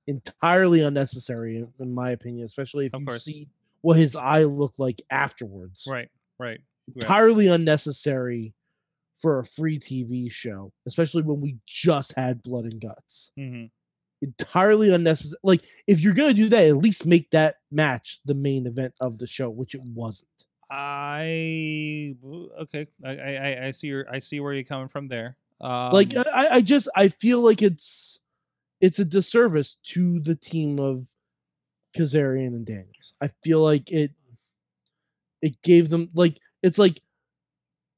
entirely unnecessary in, my opinion especially if Of you course. see what his eye looked like afterwards right, right. entirely unnecessary for a free tv show especially when we just had blood and guts Mm-hmm. entirely unnecessary like if you're gonna do that at least make that match the main event of the show which it wasn't I okay. I I- I see your I see where you're coming from there. Um, like I, I just I feel like it's it's a disservice to the team of Kazarian and Daniels. I feel like it it gave them like it's like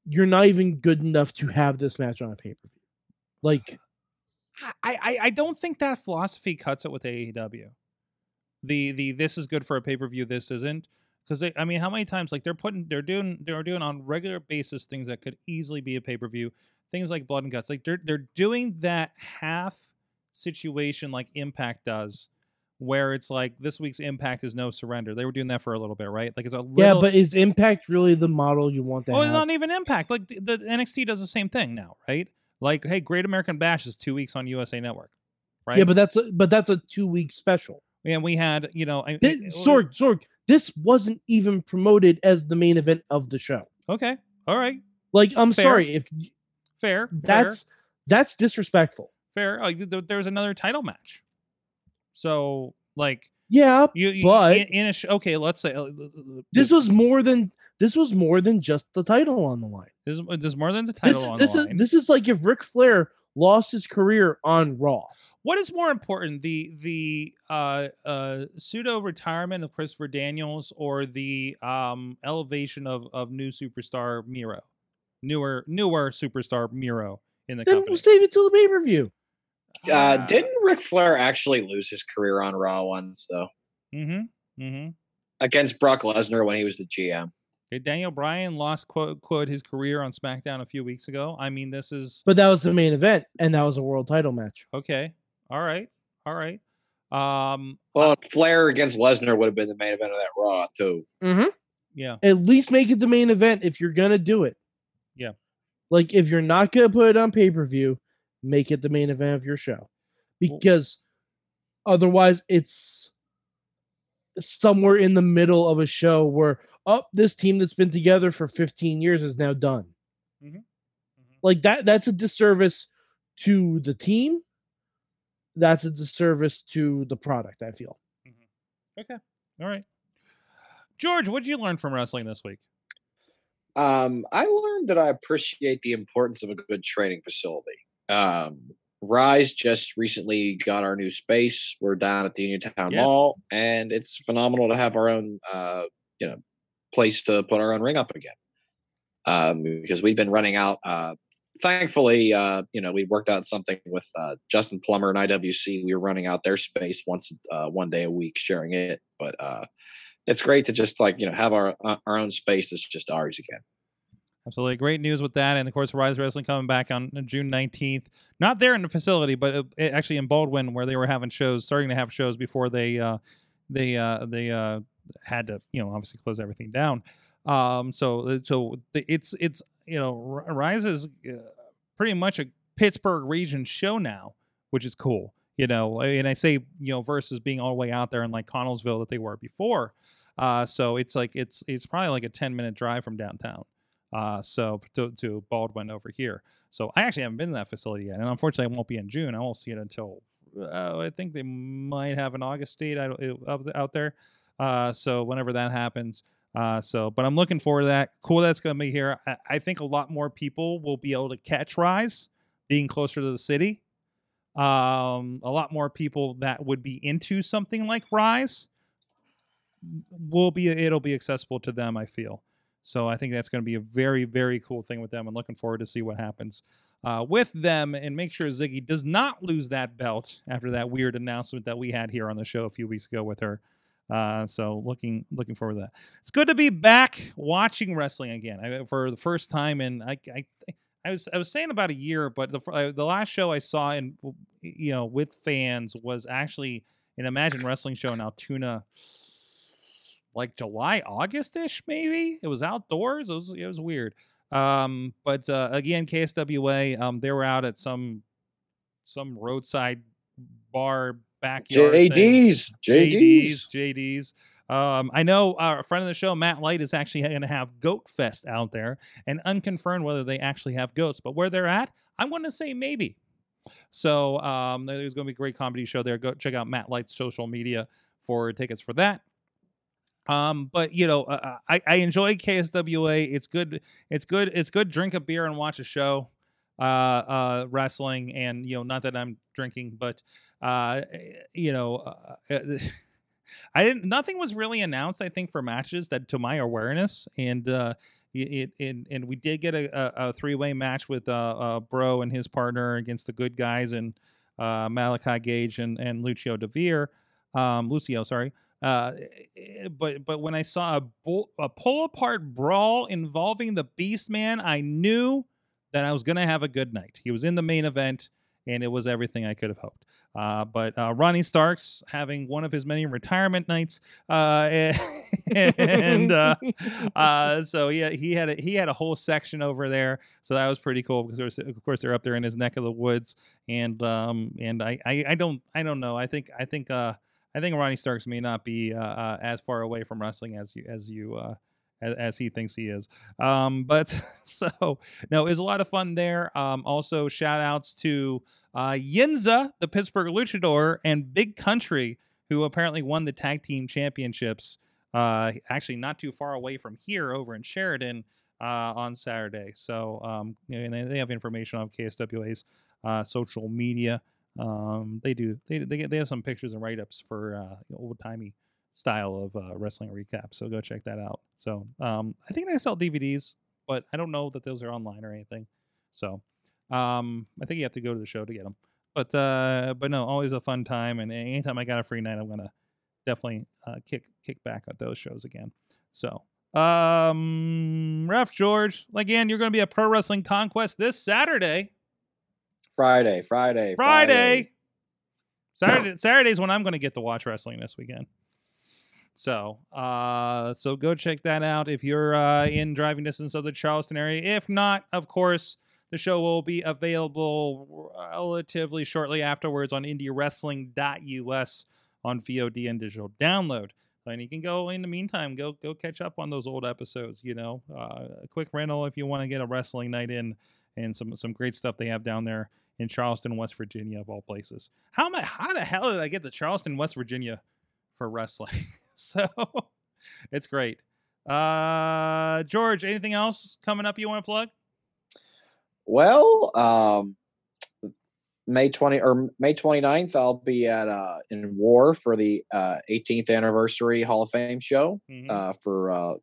you're not even good enough to have this match on a pay per view. Like I, I I don't think that philosophy cuts it with AEW. The the this is good for a pay per view. This isn't because I mean, how many times like they're putting they're doing they're doing on regular basis things that could easily be a pay per view. Things like blood and guts. Like they're they're doing that half situation like Impact does, where it's like this week's Impact is no surrender. They were doing that for a little bit, right? Like it's a little, yeah, but is Impact really the model you want to Oh, it's have? not even Impact. Like the, the NXT does the same thing now, right? Like, hey, Great American Bash is two weeks on USA Network, right? Yeah, but that's a, but that's a two week special. and we had, you know, I, This, Sorg, Sorg, this wasn't even promoted as the main event of the show. Okay, all right, Like, I'm Fair. sorry if fair. that's that's disrespectful. fair. fair. Oh, you- there, was another title match, so like Yeah, you, you But- in, in a sh- okay, let's say uh, this was more than this was more than just the title on the line. this is there's more than the This, title is- on this the is line. this is like if Ric Flair lost his career on Raw. what is more important the the uh uh pseudo retirement of christopher daniels or the um elevation of of new superstar miro newer newer superstar miro in the Then company we'll save it till the pay per view. Uh, Ah. didn't Ric Flair actually lose his career on Raw once though mm-hmm mm-hmm against Brock Lesnar when he was the GM? Did Daniel Bryan lost quote quote his career on SmackDown a few weeks ago? I mean, this is But that was the main event, and that was a world title match. okay. All right, all right. Um, Well, Flair against Lesnar would have been the main event of that Raw too. Mm-hmm. yeah, At least make it the main event if you're gonna do it. Yeah. Like if you're not gonna put it on pay per view, make it the main event of your show, because otherwise it's somewhere in the middle of a show where oh this team that's been together for 15 years is now done. Mhm. Mhm. Like that that's a disservice to the team. That's a disservice to the product. I feel. okay, all right. George, what did you learn from wrestling this week? Um, I learned that I appreciate the importance of a good training facility. Um, Rise just recently got our new space. We're down at the Uniontown Yes. Mall, and it's phenomenal to have our own, uh, you know, place to put our own ring up again. Um, because we've been running out. Uh, thankfully, uh, you know, we worked out something with uh, Justin Plummer and IWC. We were running out their space once, uh, one day a week, sharing it. But uh, it's great to just like you know have our uh, our own space that's just ours again. Absolutely great news with that, and of course, Rise Wrestling coming back on June nineteenth. Not there in the facility, but uh, it- actually in Baldwin, where they were having shows, starting to have shows before they uh, they uh, they uh, had to, you know, obviously close everything down. Um, so uh, so it's it's you know, Rise is uh, pretty much a Pittsburgh region show now, which is cool. You know, and I say you know versus being all the way out there in like Connellsville that they were before. Uh, so it's like it's it's probably like a ten minute drive from downtown uh, so to, to Baldwin over here. So I actually haven't been to that facility yet, and unfortunately, I won't be in June. I won't see it until uh, I think they might have an August date out, out out there. Uh, so whenever that happens, Uh, so, but I'm looking forward to that. Cool that's going to be here. I, I think a lot more people will be able to catch Rise being closer to the city. Um, a lot more people that would be into something like Rise will be it'll be accessible to them. I feel so. I think that's going to be a very very cool thing with them. I'm looking forward to see what happens uh, with them and make sure Ziggy does not lose that belt after that weird announcement that we had here on the show a few weeks ago with her. Uh, so looking looking forward to that. It's good to be back watching wrestling again I, for the first time in I I I was I was saying about a year, but the uh, the last show I saw in you know with fans was actually an Imagine Wrestling show in Altoona, like July August ish maybe. It was outdoors. It was it was weird. Um, but uh, again, KSWA, um, they were out at some some roadside bar backyard. thing. JD's, JD's, JD's. JD's. Um, I know our friend of the show, Matt Light, is actually going to have Goat Fest out there, and unconfirmed whether they actually have goats. But where they're at, I'm going to say maybe. So um, there's going to be a great comedy show there. Go check out Matt Light's social media for tickets for that. Um, but you know, uh, I, I enjoy KSWA. It's good. It's good. It's good. Drink a beer and watch a show. Uh, uh, wrestling, and you know, not that I'm drinking, but uh, you know, uh, I didn't. Nothing was really announced. I think for matches that, to my awareness, and uh, it, it and we did get a, a, a three way match with uh, uh, Bro and his partner against the good guys and uh, Malachi Gage and and Lucio Devere, um, Lucio, sorry. Uh, eh, but but when I saw a, bull, a pull apart brawl involving the Beast Man, I knew that I was gonna have a good night. He was in the main event, and it was everything I could have hoped. Uh, but uh, Ronnie Starks having one of his many retirement nights, uh, and uh, uh, so yeah, he had a, he had a whole section over there, so that was pretty cool because of course they're up there in his neck of the woods, and um and I I, I don't I don't know I think I think uh I think Ronnie Starks may not be uh, uh, as far away from wrestling as you as you uh as, as he thinks he is. Um, but so no, it was a lot of fun there. Um, also shout outs to uh, Yinza, the Pittsburgh Luchador, and Big Country, who apparently won the tag team championships. Uh, actually, not too far away from here, over in Sheridan, uh, on Saturday. So, um, and they, have information on KSWA's uh, social media. Um, they do. They they, get, they have some pictures and write ups for uh, old timey style of uh, wrestling recap. So go check that out. So um, I think they sell DVDs, but I don't know that those are online or anything. So um, I think you have to go to the show to get them. But uh, but no, always a fun time. And anytime I got a free night, I'm gonna definitely uh, kick kick back at those shows again. So um, Ref George, again, you're gonna be at Pro Wrestling Conquest this Saturday. Friday, Friday, Friday. Saturday Saturday's when I'm going to get to watch wrestling this weekend. So, uh, so go check that out if you're uh, in driving distance of the Charleston area. If not, of course, the show will be available relatively shortly afterwards on IndieWrestling.us on VOD and digital download. And you can go in the meantime, go go catch up on those old episodes. You know, uh, a quick rental if you want to get a wrestling night in, and some some great stuff they have down there in Charleston, West Virginia, of all places. How am I? How the hell did I get to Charleston, West Virginia, for wrestling? so it's great. Uh, George, anything else coming up you want to plug? Well, um, May 20 or May 29th, I'll be at uh, in War for the uh, 18th anniversary Hall of Fame show Mhm. uh, for uh,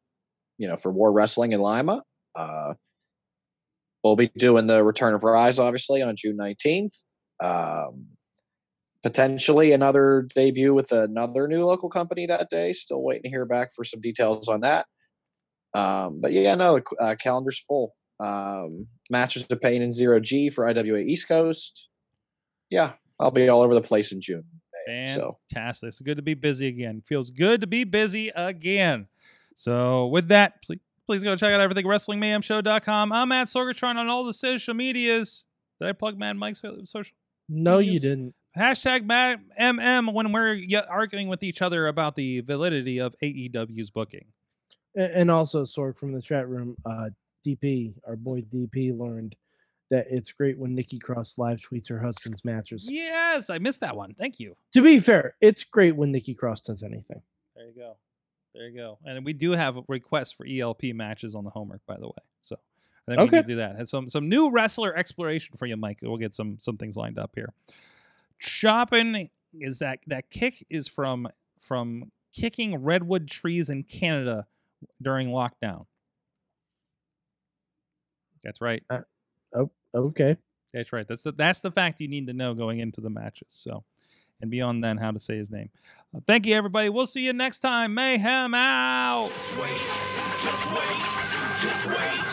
you know for War Wrestling in Lima. Uh, we'll be doing the Return of Rise, obviously, on June 19th. Um, potentially another debut with another new local company that day. Still waiting to hear back for some details on that. Um, but yeah, no, the uh, calendar's full. Um, Masters of Pain and Zero G for IWA East Coast. Yeah, I'll be all over the place in June. May, So Fantastic. It's good to be busy again. Feels good to be busy again. So with that, please please go check out everything WrestlingMayhemShow.com. I'm at Sorgatron on all the social medias. Did I plug Mad Mike's social? No, you didn't. Hashtag Mad MM when we're arguing with each other about the validity of AEW's booking. And also, Sorg from the chat room, uh, DP, our boy DP, learned that it's great when Nikki Cross live tweets her husband's matches. Yes, I missed that one. Thank you. To be fair, it's great when Nikki Cross does anything. There you go. There you go. And we do have a request for ELP matches on the homework, by the way. So I think we Okay. can do that. And some some new wrestler exploration for you, Mike. We'll get some some things lined up here. Chopping is that that kick is from from kicking redwood trees in Canada during lockdown. That's right. Uh, oh, Okay. That's right. That's the that's the fact you need to know going into the matches. So, and beyond then, how to say his name. Uh, thank you, everybody. We'll see you next time. Mayhem out. Just wait, just wait, just wait,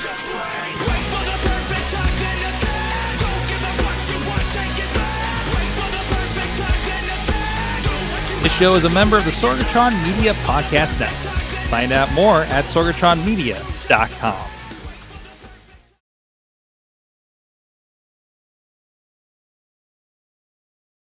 just wait. Wait for the perfect time, then attack. Don't give up what you want, take it back. Wait for the perfect time, then attack. Do what you This show is a member of the Sorgatron Media Podcast Network. Find out more at sorgatronmedia.com.